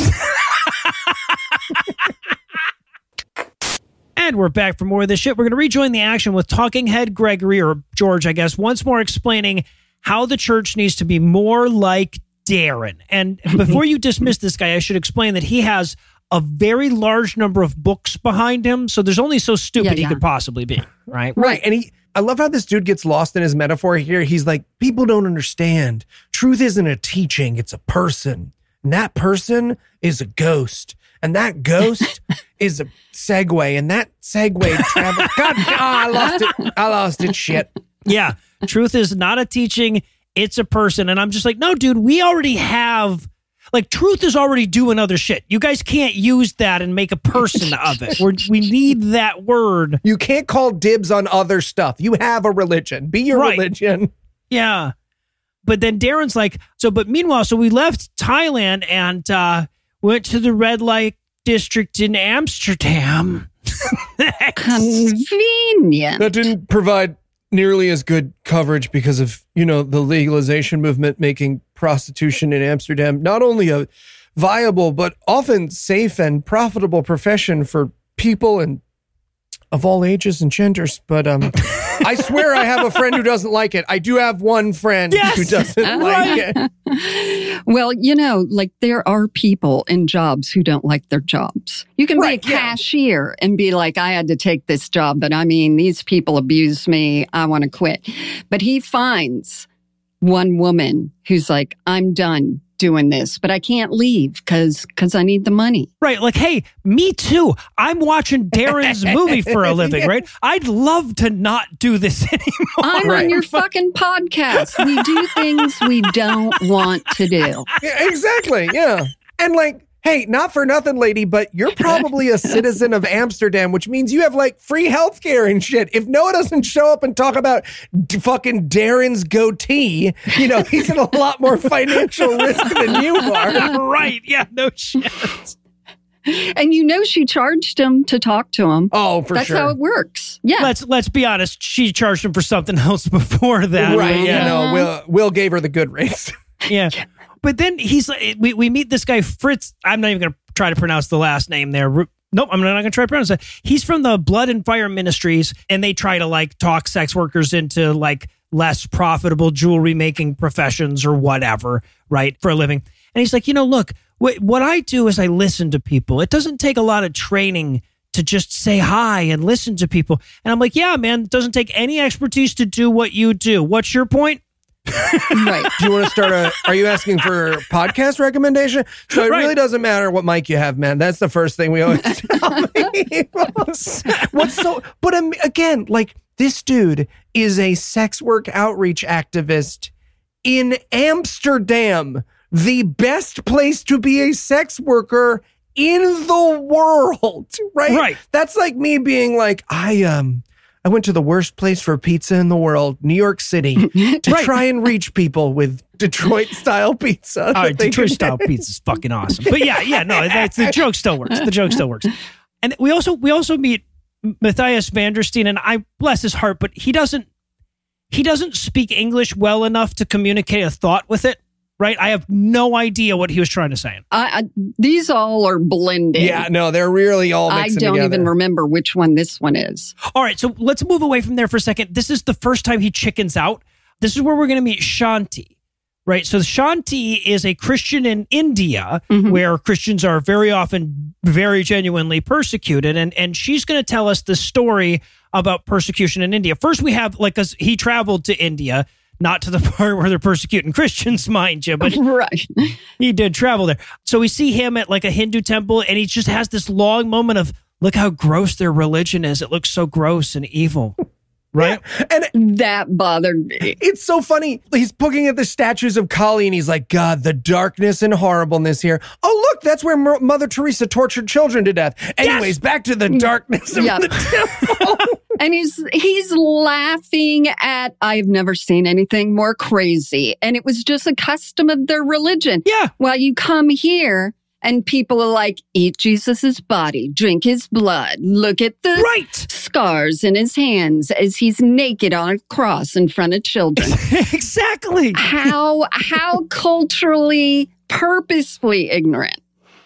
And we're back for more of this shit. We're going to rejoin the action with Talking Head Gregory, or George, I guess, once more explaining how the church needs to be more like Darren. And before you dismiss this guy, I should explain that he has a very large number of books behind him. So there's only so stupid
Yeah,
he could possibly be, right?
Right. And he, I love how this dude gets lost in his metaphor here. He's like, people don't understand. Truth isn't a teaching, it's a person. And that person is a ghost. And that ghost is a segue. And that segue travel. God, ah, I lost it. I lost it. Shit.
Yeah. Truth is not a teaching, it's a person. And I'm just like, no, dude, we already have Like truth is already doing other shit. You guys can't use that and make a person of it. We're, we need that word.
You can't call dibs on other stuff. You have a religion. Be your
Right.
religion.
Yeah. But then Darren's like, so, but meanwhile, so we left Thailand and uh, went to the red light district in Amsterdam.
Convenient.
That didn't provide nearly as good coverage because of, you know, the legalization movement making prostitution in Amsterdam not only a viable but often safe and profitable profession for people and of all ages and genders. But um I swear I have a friend who doesn't like it. I do have one friend
Yes.
who doesn't like it.
Well, you know, like there are people in jobs who don't like their jobs. You can
Right,
be a
yeah.
cashier and be like, I had to take this job, but I mean, these people abuse me. I want to quit. But he finds one woman who's like, I'm done doing this, but I can't leave because because I need the money.
Right. Like, hey, me too. I'm watching Darren's movie for a living, right? I'd love to not do this anymore.
I'm
Right.
on your fucking podcast. We do things we don't want to do.
Yeah, exactly. Yeah. And like, hey, not for nothing, lady, but you're probably a citizen of Amsterdam, which means you have like free healthcare and shit. If Noah doesn't show up and talk about d- fucking Darren's goatee, you know, he's in a lot more financial risk than you are.
right. Yeah. No shit.
And you know she charged him to talk to him.
Oh, for
That's
sure.
That's how it works. Yeah.
Let's let's be honest. She charged him for something else before that.
right. Yeah. No, Will, Will gave her the good rates.
Yeah. But then he's like, we, we meet this guy, Fritz. I'm not even going to try to pronounce the last name there. Nope, I'm not going to try to pronounce it. He's from the Blood and Fire Ministries, and they try to like talk sex workers into like less profitable jewelry making professions or whatever, right, for a living. And he's like, you know, look, what, what I do is I listen to people. It doesn't take a lot of training to just say hi and listen to people. And I'm like, yeah, man, it doesn't take any expertise to do what you do. What's your point?
Right.
Do you want to start a? Are you asking for podcast recommendation? So it
Right.
really doesn't matter what mic you have, man. That's the first thing we always tell people. What's so? But um, again, like this dude is a sex work outreach activist in Amsterdam, the best place to be a sex worker in the world. Right.
Right.
That's like me being like, I um. I went to the worst place for pizza in the world, New York City, to
Right.
try and reach people with Detroit style pizza.
All right, Detroit style pizza is fucking awesome. But yeah, yeah, no, that's, the joke still works. The joke still works. And we also we also meet Matthias Vandersteen, and I bless his heart, but he doesn't he doesn't speak English well enough to communicate a thought with it. Right? I have no idea what he was trying to say.
I, I, these all are blending.
Yeah, no, they're really all
I don't
together.
even remember which one this one is.
All right, so let's move away from there for a second. This is the first time he chickens out. This is where we're going to meet Shanti, right? So Shanti is a Christian in India mm-hmm. where Christians are very often very genuinely persecuted, and and she's going to tell us the story about persecution in India. First, we have like, cause he traveled to India. Not to the part where they're persecuting Christians, mind you, but
right.
he did travel there. So we see him at like a Hindu temple, and he just has this long moment of look how gross their religion is. It looks so gross and evil, right?
And
That bothered me.
it's so funny. He's looking at the statues of Kali and he's like, God, the darkness and horribleness here. Oh, look, that's where Mo- Mother Teresa tortured children to death. Anyways, back to the mm. darkness of
Yeah.
the temple.
And he's he's laughing at I've never seen anything more crazy. And it was just a custom of their religion.
Yeah.
While you come here and people are like, eat Jesus's body, drink his blood, look at the
Right.
scars in his hands as he's naked on a cross in front of children.
exactly.
how how culturally purposefully ignorant.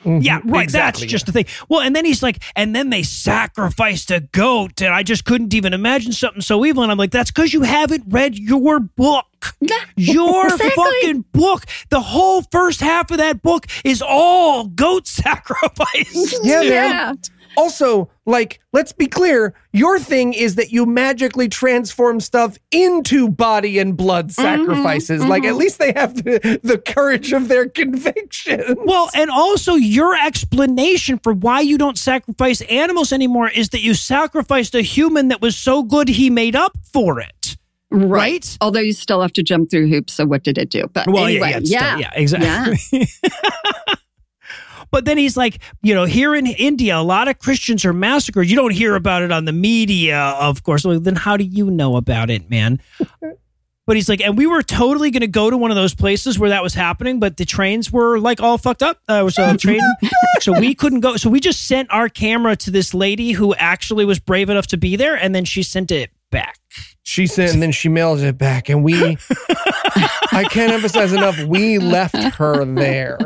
Mm-hmm.
Yeah, right.
Exactly,
That's just the thing. Well, and then he's like, and then they sacrificed a goat, and I just couldn't even imagine something so evil. And I'm like, that's because you haven't read your book. Your
Exactly.
fucking book. The whole first half of that book is all goat sacrifice.
Yeah, man.
Yeah.
Also, like, let's be clear, your thing is that you magically transform stuff into body and blood mm-hmm, sacrifices. Mm-hmm. Like, at least they have the, the courage of their conviction.
Well, and also your explanation for why you don't sacrifice animals anymore is that you sacrificed a human that was so good he made up for it. right?
Although you still have to jump through hoops. So what did it do? But
Well,
anyway,
yeah, yeah,
yeah,
still- yeah, exactly. But then he's like, you know, here in India, a lot of Christians are massacred. You don't hear about it on the media, of course. Well, then how do you know about it, man? But he's like, and we were totally going to go to one of those places where that was happening, but the trains were like all fucked up. Uh, was a train, so we couldn't go. So we just sent our camera to this lady who actually was brave enough to be there, and then she sent it back.
She sent and then she mails it back, and we. I can't emphasize enough. We left her there.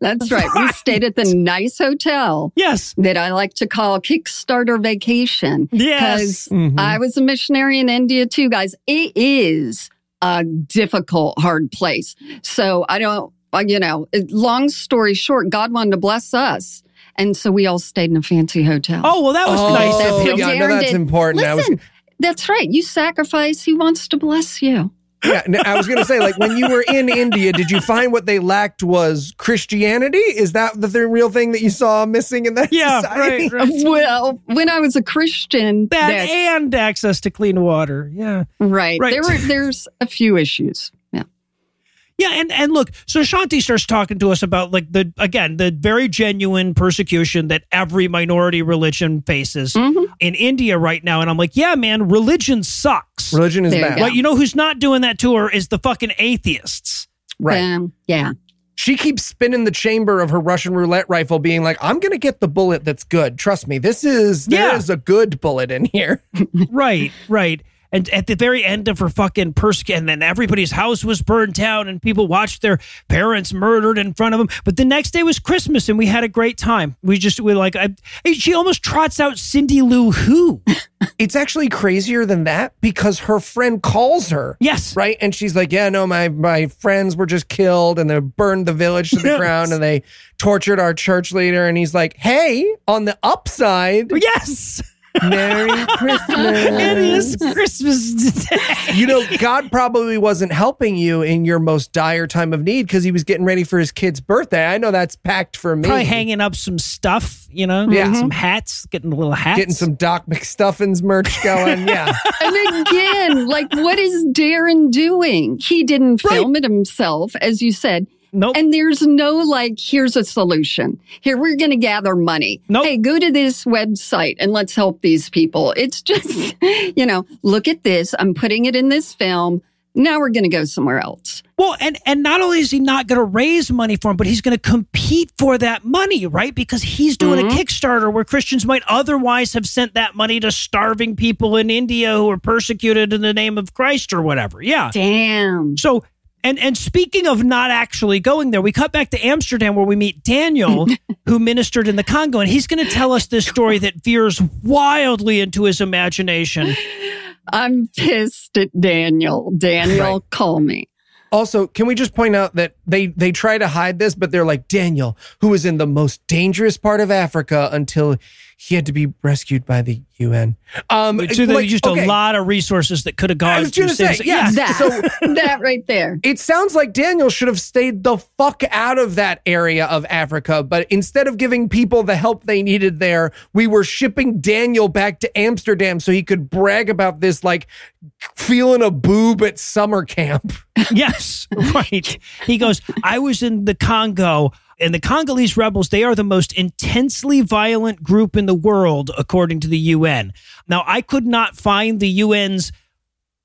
That's right. We stayed at the nice hotel
Yes,
that I like to call Kickstarter Vacation.
yes.
Mhm.
I was a missionary in India too, guys. It is a difficult, hard place. So I don't, uh, you know, long story short, God wanted to bless us. And so we all stayed in a fancy hotel.
Oh well, that was
oh,
nice.
That's
of
what
him.
yeah, no, that's important. I was,
Listen, that's right. You sacrifice, he wants to bless you.
yeah, I was going to say, like, when you were in India, did you find what they lacked was Christianity? Is that the th- real thing that you saw missing in that
Yeah,
society?
right, right.
Well, when I was a Christian,
that
that-
and access to clean water. Yeah.
right,
Right.
there were there's a few issues. Yeah.
Yeah, and and look, so Shanti starts talking to us about like the again the very genuine persecution that every minority religion faces
Mhm.
in India right now, and I'm like, yeah, man, religion sucks.
Religion is
There
bad.
go.
But you know who's not doing that to her is the fucking atheists.
Right.
Um, yeah.
She keeps spinning the chamber of her Russian roulette rifle, being like, I'm going to get the bullet that's good. Trust me, this is,
Yeah.
there is a good bullet in here.
right, right. And at the very end of her fucking persecution, and then everybody's house was burned down, and people watched their parents murdered in front of them. But the next day was Christmas, and we had a great time. We just we like, I, she almost trots out Cindy Lou Who.
It's actually crazier than that because her friend calls her.
Yes,
Right. And she's like, Yeah, no, my, my friends were just killed and they burned the village to the
Yes.
ground and they tortured our church leader. And he's like, Hey, on the upside,
Yes,
Merry Christmas.
it is Christmas today.
You know, God probably wasn't helping you in your most dire time of need because he was getting ready for his kid's birthday. I know that's packed for me.
Probably hanging up some stuff, you know,
Yeah.
some mm-hmm. hats, getting the little hats,
Getting some Doc McStuffins merch going. Yeah.
And again, like, what is Darren doing? He didn't
Right.
film it himself, as you said.
Nope.
And there's no like, here's a solution. Here, we're going to gather money.
Nope.
Hey, go to this website and let's help these people. It's just, you know, look at this. I'm putting it in this film. Now we're going to go somewhere else.
Well, and and not only is he not going to raise money for him, but he's going to compete for that money, right? Because he's doing
Mhm.
a Kickstarter where Christians might otherwise have sent that money to starving people in India who are persecuted in the name of Christ or whatever. Yeah.
Damn.
So, and and speaking of not actually going there, we cut back to Amsterdam where we meet Daniel, who ministered in the Congo, and he's going to tell us this story that veers wildly into his imagination.
I'm pissed at Daniel. Daniel,
Right.
call me.
Also, can we just point out that they they try to hide this, but they're like Daniel, who was in the most dangerous part of Africa until he had to be rescued by the UN. Um,
So they
like,
used
okay,
a lot of resources that could have gone.
I was
to
going to say,
save-
yeah.
That,
So
that right there.
it sounds like Daniel should have stayed the fuck out of that area of Africa, but instead of giving people the help they needed there, we were shipping Daniel back to Amsterdam so he could brag about this like feeling a boob at summer camp.
Yes, right. He goes, I was in the Congo, and the Congolese rebels, they are the most intensely violent group in the world, according to the UN. Now, I could not find the UN's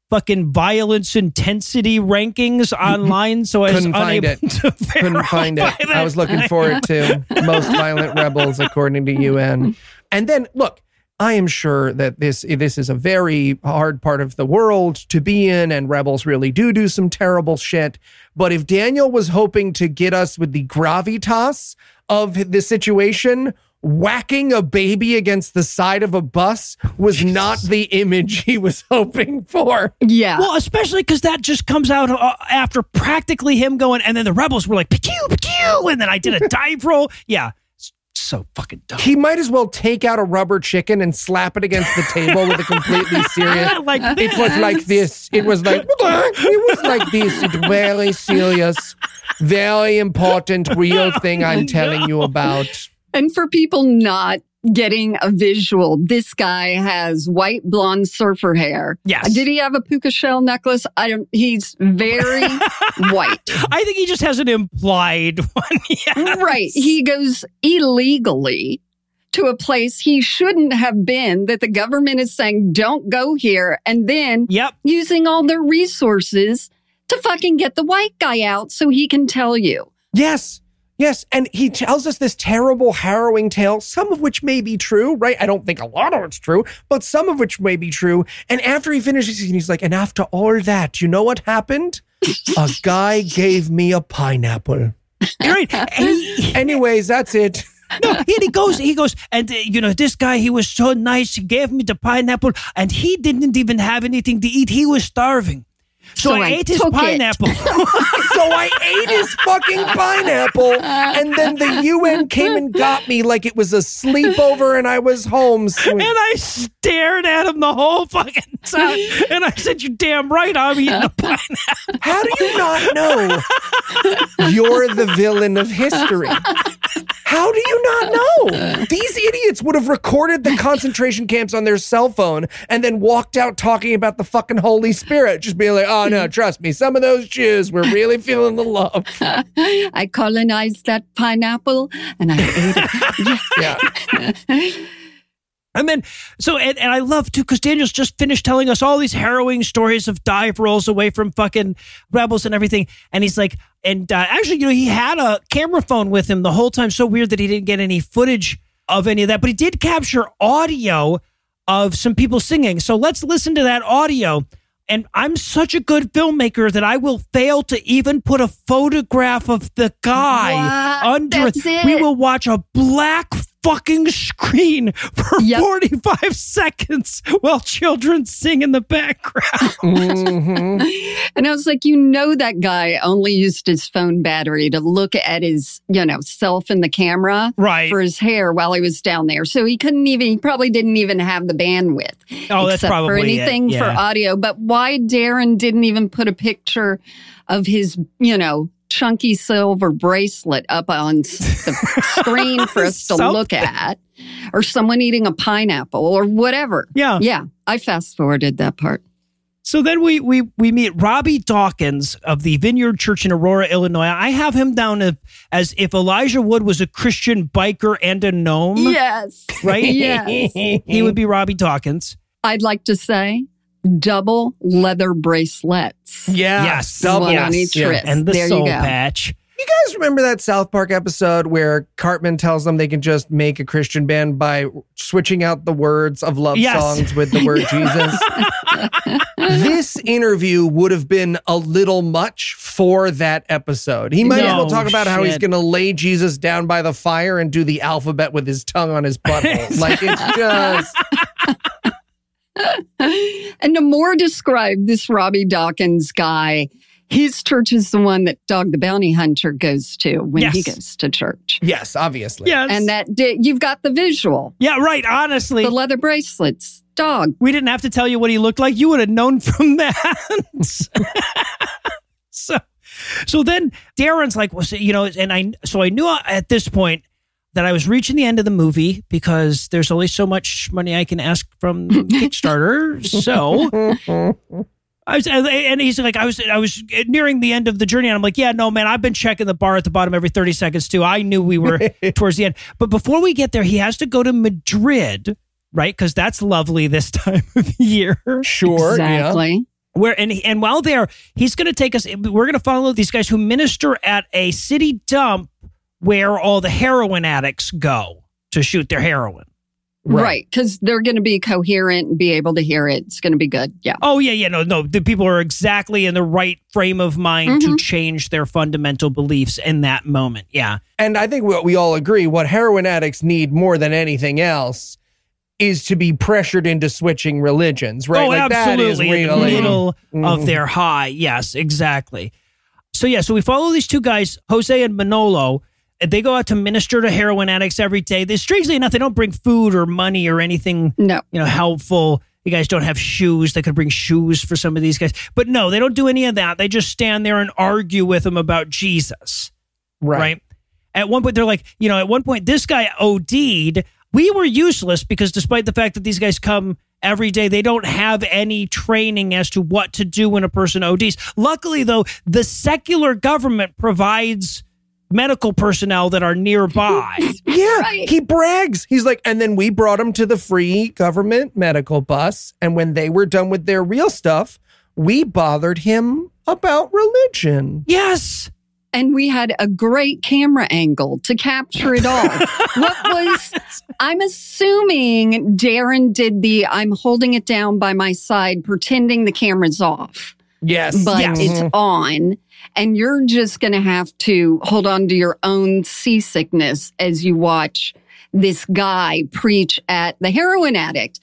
fucking violence intensity rankings online, so I was
Couldn't find
unable
it.
to
Couldn't find it.
verify
I was looking for it too. Most violent rebels, according to UN. And then look, I am sure that this this is a very hard part of the world to be in, and rebels really do do some terrible shit. But if Daniel was hoping to get us with the gravitas of the situation, whacking a baby against the side of a bus was not the image he was hoping for.
Yeah.
Well, especially because that just comes out uh, after practically him going, and then the rebels were like, pew, pew, and then I did a dive roll. Yeah, it's so fucking dumb.
He might as well take out a rubber chicken and slap it against the table with a completely serious.
like
It was like this. It was like it was like this. It's very serious, very important, real thing I'm telling you about.
And for people not getting a visual. This guy has white blonde surfer hair.
Yes.
Did he have a puka shell necklace? I don't. He's very white.
I think he just has an implied one. Yes.
Right. He goes illegally to a place he shouldn't have been that the government is saying don't go here and then
Yep.
using all their resources to fucking get the white guy out so he can tell you.
Yes. Yes. And he tells us this terrible, harrowing tale, some of which may be true, right? I don't think a lot of it's true, but some of which may be true. And after he finishes, he's like, and after all that, you know what happened? a guy gave me a pineapple.
Right. He-
Anyways, that's it.
no, he goes, he goes, and uh, you know, this guy, he was so nice. He gave me the pineapple, and he didn't even have anything to eat. He was starving. So,
So
I,
I
ate his pineapple.
So I ate his fucking pineapple, and then the UN came and got me like it was a sleepover and I was home. sweet.
and I stared at him the whole fucking time. And I said, You damn right, I'm eating a pineapple.
How do you not know you're the villain of history? How do you not know? These idiots would have recorded the concentration camps on their cell phone and then walked out talking about the fucking Holy Spirit, just being like, oh no, trust me, some of those Jews were really feeling the love.
I colonized that pineapple and I ate it.
Yeah.
And then, so, and, and I love too, because Daniel's just finished telling us all these harrowing stories of dive rolls away from fucking rebels and everything. And he's like, and uh, actually, you know, he had a camera phone with him the whole time. So weird that he didn't get any footage of any of that, but he did capture audio of some people singing. So let's listen to that audio. And I'm such a good filmmaker that I will fail to even put a photograph of the guy
What?
under
That's it?
We will watch a black fucking screen for
Yep.
45 seconds while children sing in the background.
And I was like, you know, that guy only used his phone battery to look at his, you know, self in the camera
Right.
for his hair while he was down there. So he couldn't even, he probably didn't even have the bandwidth.
Oh, that's
for
probably it,
anything for audio. But why Darren didn't even put a picture of his, you know, chunky silver bracelet up on the screen for us to look at, or someone eating a pineapple or whatever.
Yeah.
Yeah. I fast forwarded that part.
So then we we we meet Robby Dawkins of the Vineyard Church in Aurora, Illinois. I have him down as, as if Elijah Wood was a Christian biker and a gnome,
Yes.
right?
Yes.
He would be Robby Dawkins.
I'd like to say double leather bracelets.
Yeah.
Yes.
Double.
One on each
Yeah.
wrist.
And the
there
soul
you go.
patch.
You guys remember that South Park episode where Cartman tells them they can just make a Christian band by switching out the words of love
Yes.
songs with the word Jesus? this interview would have been a little much for that episode. He might as well talk about how he's going to lay Jesus down by the fire and do the alphabet with his tongue on his butthole. like it's just
And to more describe this Robby Dawkins guy, his church is the one that Dog the Bounty Hunter goes to when he
Yes.
goes to church.
yes, obviously.
Yes.
And that di- you've got the visual,
yeah, right. Honestly,
the leather bracelets, dog.
we didn't have to tell you what he looked like. You would have known from that. so, so then Darren's like, well, so, you know, and I, so I knew at this point that I was reaching the end of the movie because there's only so much money I can ask from Kickstarter. So. I was, and he's like, I was, I was nearing the end of the journey, and I'm like, yeah, no, man, I've been checking the bar at the bottom every 30 seconds too. I knew we were towards the end, but before we get there, he has to go to Madrid, right? Because that's lovely this time of year.
Sure. Yeah.
exactly.
Where and and while there, he's going to take us. We're going to follow these guys who minister at a city dump where all the heroin addicts go to shoot their heroin.
Right. Because they're going to be coherent and be able to hear it. It's going to be good. Yeah.
Oh yeah, yeah, no, no. The people are exactly in the right frame of mind to
Mhm.
change their fundamental beliefs in that moment. Yeah,
And I think what we all agree, what heroin addicts need more than anything else is to be pressured into switching religions, right?
Oh,
like
absolutely.
that is
in the
really
middle of
Mhm.
their high. Yes, exactly. So yeah, so we follow these two guys, Jose and Manolo. They go out to minister to heroin addicts every day. They strangely enough, they don't bring food or money or anything
No.
you know, helpful. You guys don't have shoes. They could bring shoes for some of these guys. But no, they don't do any of that. They just stand there and argue with them about Jesus.
right.
Right. At one point, they're like, you know, at one point, this guy OD'd we were useless because despite the fact that these guys come every day, they don't have any training as to what to do when a person ODs. Luckily, though, the secular government provides medical personnel that are nearby.
Yeah,
Right.
he brags. He's like, and then we brought him to the free government medical bus. And when they were done with their real stuff, we bothered him about religion.
yes.
and we had a great camera angle to capture it all. what was, I'm assuming Darren did the, I'm holding it down by my side, pretending the camera's off,
Yes.
but
Yes.
it's mm-hmm. on. And you're just going to have to hold on to your own seasickness as you watch this guy preach at the heroin addict.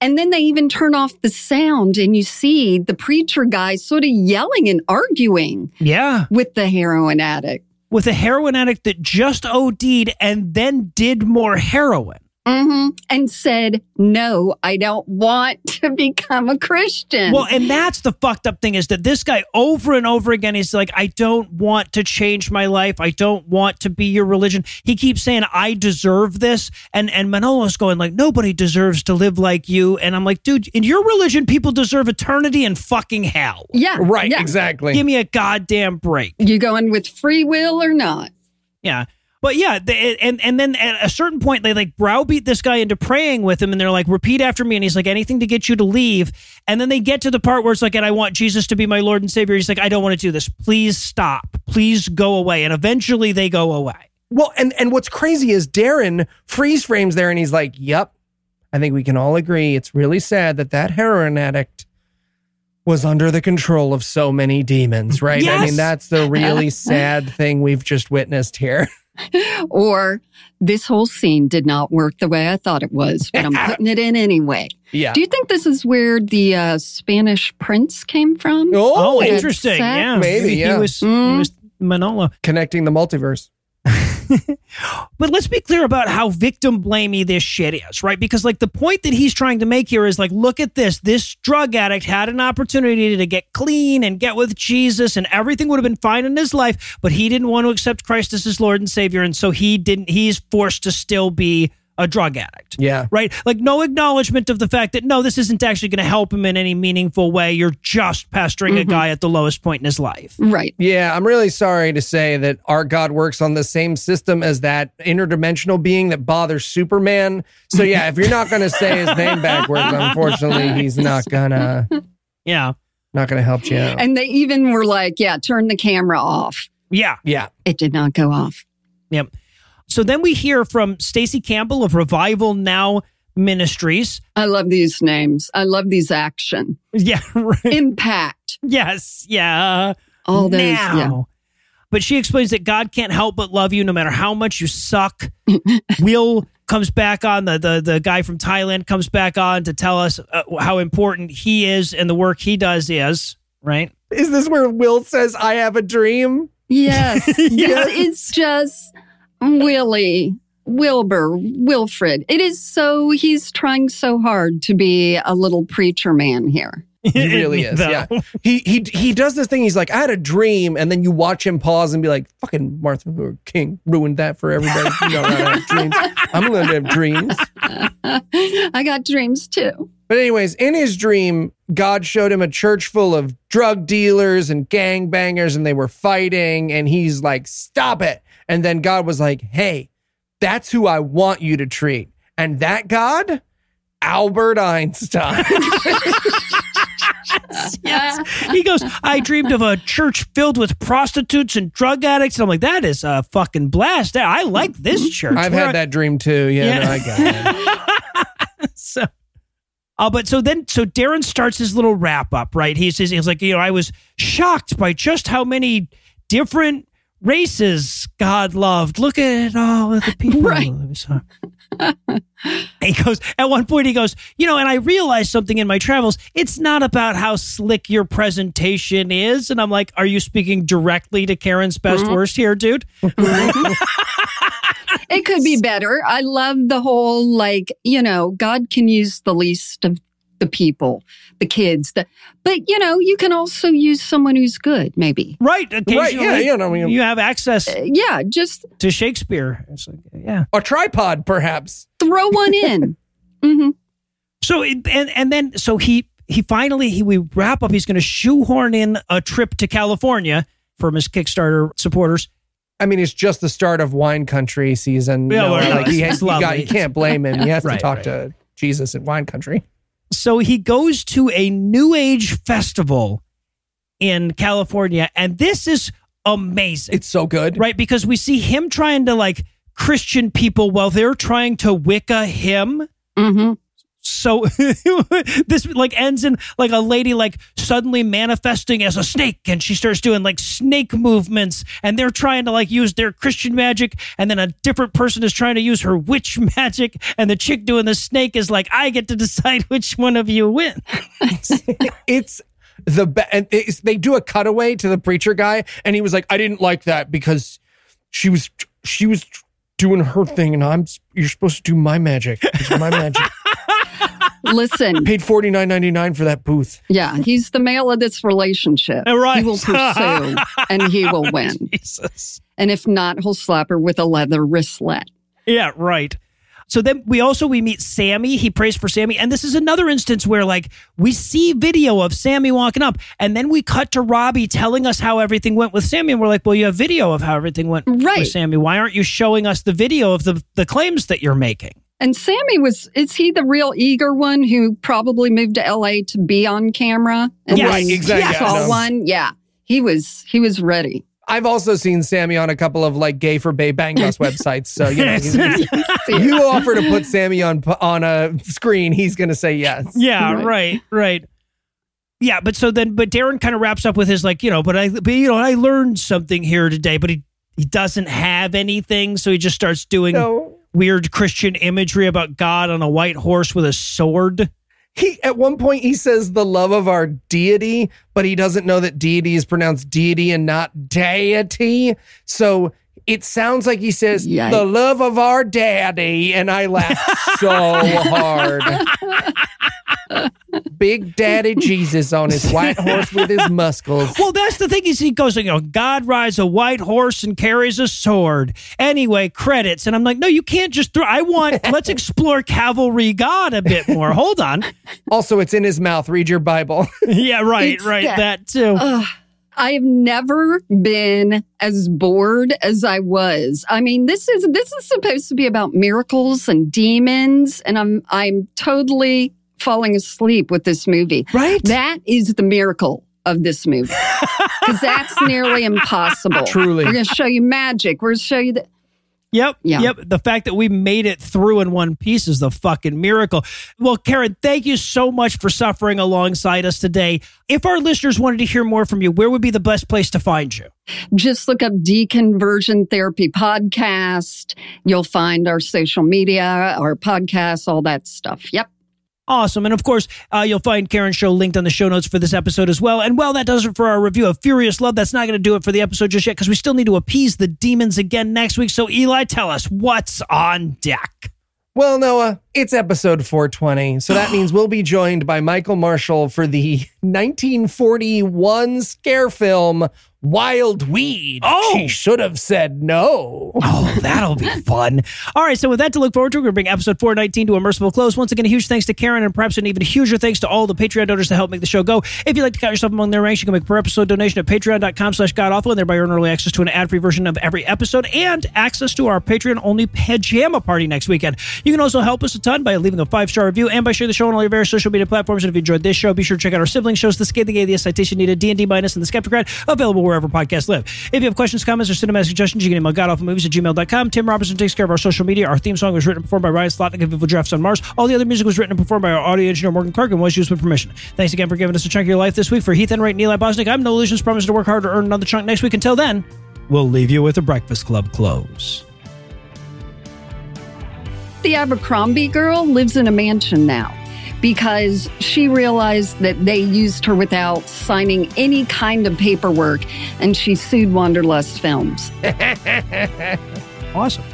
And then they even turn off the sound and you see the preacher guy sort of yelling and arguing
Yeah.
with the heroin addict.
With a heroin addict that just OD'd and then did more heroin.
Hmm And said, No, I don't want to become a Christian.
Well, and that's the fucked up thing is that this guy over and over again, he's like, I don't want to change my life. I don't want to be your religion. He keeps saying, I deserve this. And and Manolo's going like, nobody deserves to live like you. And I'm like, dude, in your religion, people deserve eternity and fucking hell.
yeah.
Right,
yeah.
exactly.
Give me a goddamn break.
You going with free will or not?
Yeah. But yeah, they, and and then at a certain point they like browbeat this guy into praying with him, and they're like, "Repeat after me." And he's like, "Anything to get you to leave." And then they get to the part where it's like, "And I want Jesus to be my Lord and Savior." He's like, "I don't want to do this. Please stop. Please go away." And eventually they go away.
Well, and and what's crazy is Darren freeze frames there, and he's like, "Yep, I think we can all agree it's really sad that that heroin addict was under the control of so many demons, right?
Yes!
I mean, that's the really sad thing we've just witnessed here.
Or this whole scene did not work the way I thought it was, but I'm putting it in anyway.
Yeah.
Do you think this is where the uh, Spanish prince came from?
Oh, interesting.
sad.
Yeah,
Maybe,
He
yeah.
was, he
Mm.
was Manolo.
connecting the multiverse.
But let's be clear about how victim blamey this shit is, right? Because like the point that he's trying to make here is like, look at this. This drug addict had an opportunity to get clean and get with Jesus and everything would have been fine in his life, but he didn't want to accept Christ as his Lord and Savior. And so he didn't, he's forced to still be a drug addict.
Yeah.
Right? Like no acknowledgement of the fact that no, this isn't actually going to help him in any meaningful way. You're just pastoring a mm-hmm. guy at the lowest point in his life.
Right.
Yeah, I'm really sorry to say that our God works on the same system as that interdimensional being that bothers Superman. So yeah, if you're not going to say his name backwards, unfortunately, he's not gonna
Yeah.
not gonna help you out.
And they even were like, yeah, turn the camera off.
Yeah.
Yeah.
It did not go off.
Yep. So then we hear from Stacey Campbell of Revival Now Ministries.
I love these names. I love these action.
Yeah, right.
Impact.
yes, yeah.
All those.
now.
Yeah.
But she explains that God can't help but love you no matter how much you suck. Will comes back on the, the the guy from Thailand comes back on to tell us uh, how important he is and the work he does is right.
Is this where Will says, I have a dream?
Yes.
Yes.
It's, it's just Willie, Wilbur, Wilfred. It is so, he's trying so hard to be a little preacher man here.
He really is.
Though.
Yeah. He he he does this thing. He's like, I had a dream, and then you watch him pause and be like, "Fucking Martin Luther King ruined that for everybody." You know, I have dreams. I'm going to have dreams.
I got dreams too.
But anyways, in his dream, God showed him a church full of drug dealers and gangbangers, and they were fighting. And he's like, "Stop it!" And then God was like, "Hey, that's who I want you to treat." And that God, Albert Einstein.
yes. He goes, I dreamed of a church filled with prostitutes and drug addicts. And I'm like, that is a fucking blast. I like this church.
I've
Where
had that dream too. Yeah,
Yeah.
no, I got it.
so uh, but so then so Darren starts his little wrap up, right? He says he's like, you know, I was shocked by just how many different races God loved. Look at all of the people.
Right.
He goes at one point he goes, you know, and I realized something in my travels. It's not about how slick your presentation is. And I'm like, are you speaking directly to Karen's best mm-hmm. worst here, dude? Mm-hmm.
It could be better. I love the whole, like, you know, God can use the least of the people, the kids, the, but, you know, you can also use someone who's good, maybe.
Right. Occasionally,
yeah, you know, I mean-
you have access
Uh, yeah, just
to Shakespeare. It's like, yeah.
A tripod, perhaps.
throw throw one in. hmm
So it, and and then so he he finally he we wrap up. He's going to shoehorn in a trip to California from his Kickstarter supporters.
I mean, it's just the start of wine country season.
Yeah,
No,
well,
like, he,
it's
has, you, got,
lovely.
you can't blame him. He has
Right,
to talk
right.
to Jesus in wine country.
So he goes to a New Age festival in California, and this is amazing.
It's so good.
right? Because we see him trying to like Christian people while they're trying to Wicca him.
hmm
So this like ends in like a lady like suddenly manifesting as a snake and she starts doing like snake movements and they're trying to like use their Christian magic and then a different person is trying to use her witch magic and the chick doing the snake is like I get to decide which one of you wins.
It's the be- and it's, they do a cutaway to the preacher guy, and he was like, "I didn't like that because she was she was doing her thing, and I'm you're supposed to do my magic. It's my magic.
Listen,
Paid forty nine ninety nine for that booth.
yeah, he's the male of this relationship.
Right.
He will pursue and he will win.
Jesus.
And if not, he'll slap her with a leather wristlet.
Yeah, right. So then we also we meet Sammy. He prays for Sammy, and this is another instance where like we see video of Sammy walking up, and then we cut to Robby telling us how everything went with Sammy, and we're like, "Well, you have video of how everything went
Right.
with Sammy. Why aren't you showing us the video of the the claims that you're making?"
And Sammy was, is he the real eager one who probably moved to LA to be on camera? And
Yes.
when
Right,
exactly.
Saw
Yeah,
one. Yeah. He was, he was ready.
I've also seen Sammy on a couple of like gay for Bay Bang Bus websites. So you know, he's- he's- you offer to put Sammy on on a screen, he's gonna say yes.
Yeah,
Right.
right, right. Yeah, but so then, but Darren kind of wraps up with his like, you know, but I, but you know, I learned something here today, but he he doesn't have anything, so he just starts doing
No.
weird Christian imagery about God on a white horse with a sword.
He at one point he says the love of our deity, but he doesn't know that deity is pronounced deity and not deity. So it sounds like he says
Yikes.
the love of our daddy, and I laugh so hard. Big Daddy Jesus on his white horse with his muscles.
Well, that's the thing. Is he goes, you know, God rides a white horse and carries a sword. Anyway, credits, and I'm like, no, you can't just throw. I want. let's explore cavalry God a bit more. Hold on.
Also, it's in his mouth. Read your Bible.
Yeah, right,
It's
right.
that-
That too.
Ugh. I have never been as bored as I was. I mean, this is this is supposed to be about miracles and demons, and I'm I'm totally falling asleep with this movie.
right.
That is the miracle of this movie. Because that's nearly impossible.
Truly.
We're going to show you magic. We're going to show you that.
Yep.
Yeah.
Yep. The fact that we made it through in one piece is the fucking miracle. Well, Karen, thank you so much for suffering alongside us today. If our listeners wanted to hear more from you, where would be the best place to find you?
Just look up Deconversion Therapy Podcast. You'll find our social media, our podcasts, all that stuff. Yep.
Awesome. And of course, uh, you'll find Karen's show linked on the show notes for this episode as well. And well, that does it for our review of Furious Love. That's not going to do it for the episode just yet because we still need to appease the demons again next week. So, Eli, tell us what's on deck.
Well, Noah, it's episode 420. So that means we'll be joined by Michael Marshall for the 1941 scare film Wild Weed.
Oh!
She should have said no.
Oh, that'll be fun. All right, so with that to look forward to, we're going to bring episode 419 to a merciful close. Once again, a huge thanks to Karen and perhaps an even huger thanks to all the Patreon donors to help make the show go. If you'd like to count yourself among their ranks, you can make a per episode donation at patreon.com slash godawful and thereby earn early access to an ad-free version of every episode and access to our Patreon-only pajama party next weekend. You can also help us a ton by leaving a five-star review and by sharing the show on all your various social media platforms. And if you enjoyed this show, be sure to check out our sibling shows, The Scathing Atheist, Citation Needed, D&D Minus, and The Skepticrat, available wherever podcasts live. If you have questions, comments, or cinematic suggestions, you can email godawfulmovies at gmail.com. Tim Robinson takes care of our social media. Our theme song was written and performed by Ryan Slotnick of Evil Giraffes on Mars. All the other music was written and performed by our audio engineer, Morgan Clarke, and was used with permission. Thanks again for giving us a chunk of your life this week. For Heath Enright and Eli Bosnick, I'm Noah Lugeons, promise to work hard to earn another chunk next week. Until then, we'll leave you with a Breakfast Club close.
The Abercrombie girl lives in a mansion now because she realized that they used her without signing any kind of paperwork and she sued Wanderlust Films.
Awesome.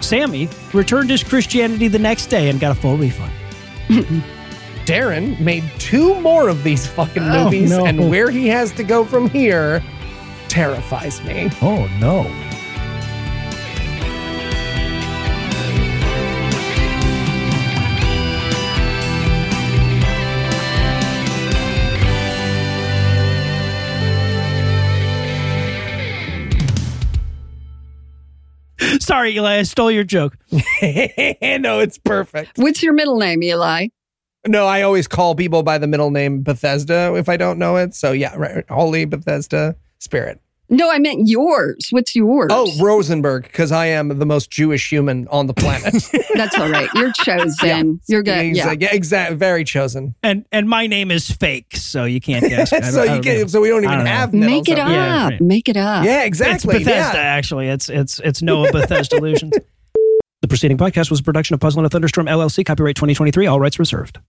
Sammy returned his Christianity the next day and got a full refund.
Darren made two more of these fucking
Oh,
movies,
no.
and where he has to go from here terrifies me.
Oh, no. Sorry, Eli, I stole your joke.
no, it's perfect.
What's your middle name, Eli?
No, I always call people by the middle name Bethesda if I don't know it. So yeah, right. Holy Bethesda Spirit.
No, I meant yours. What's yours?
Oh, Rosenberg, because I am the most Jewish human on the planet.
that's all right. You're chosen. You're good.
He's
Yeah.
like, yeah, exactly. Very chosen.
And and my name is fake, so you can't guess.
So
I
you
don't
so we don't even
don't
have
Make it up.
Yeah, right.
Make it up.
Yeah,
It's
exactly.
Bethesda,
yeah.
actually. It's it's it's Noah Bethesda Lugeons. The preceding podcast was a production of Puzzle and a Thunderstorm LLC, copyright 2023, all rights reserved.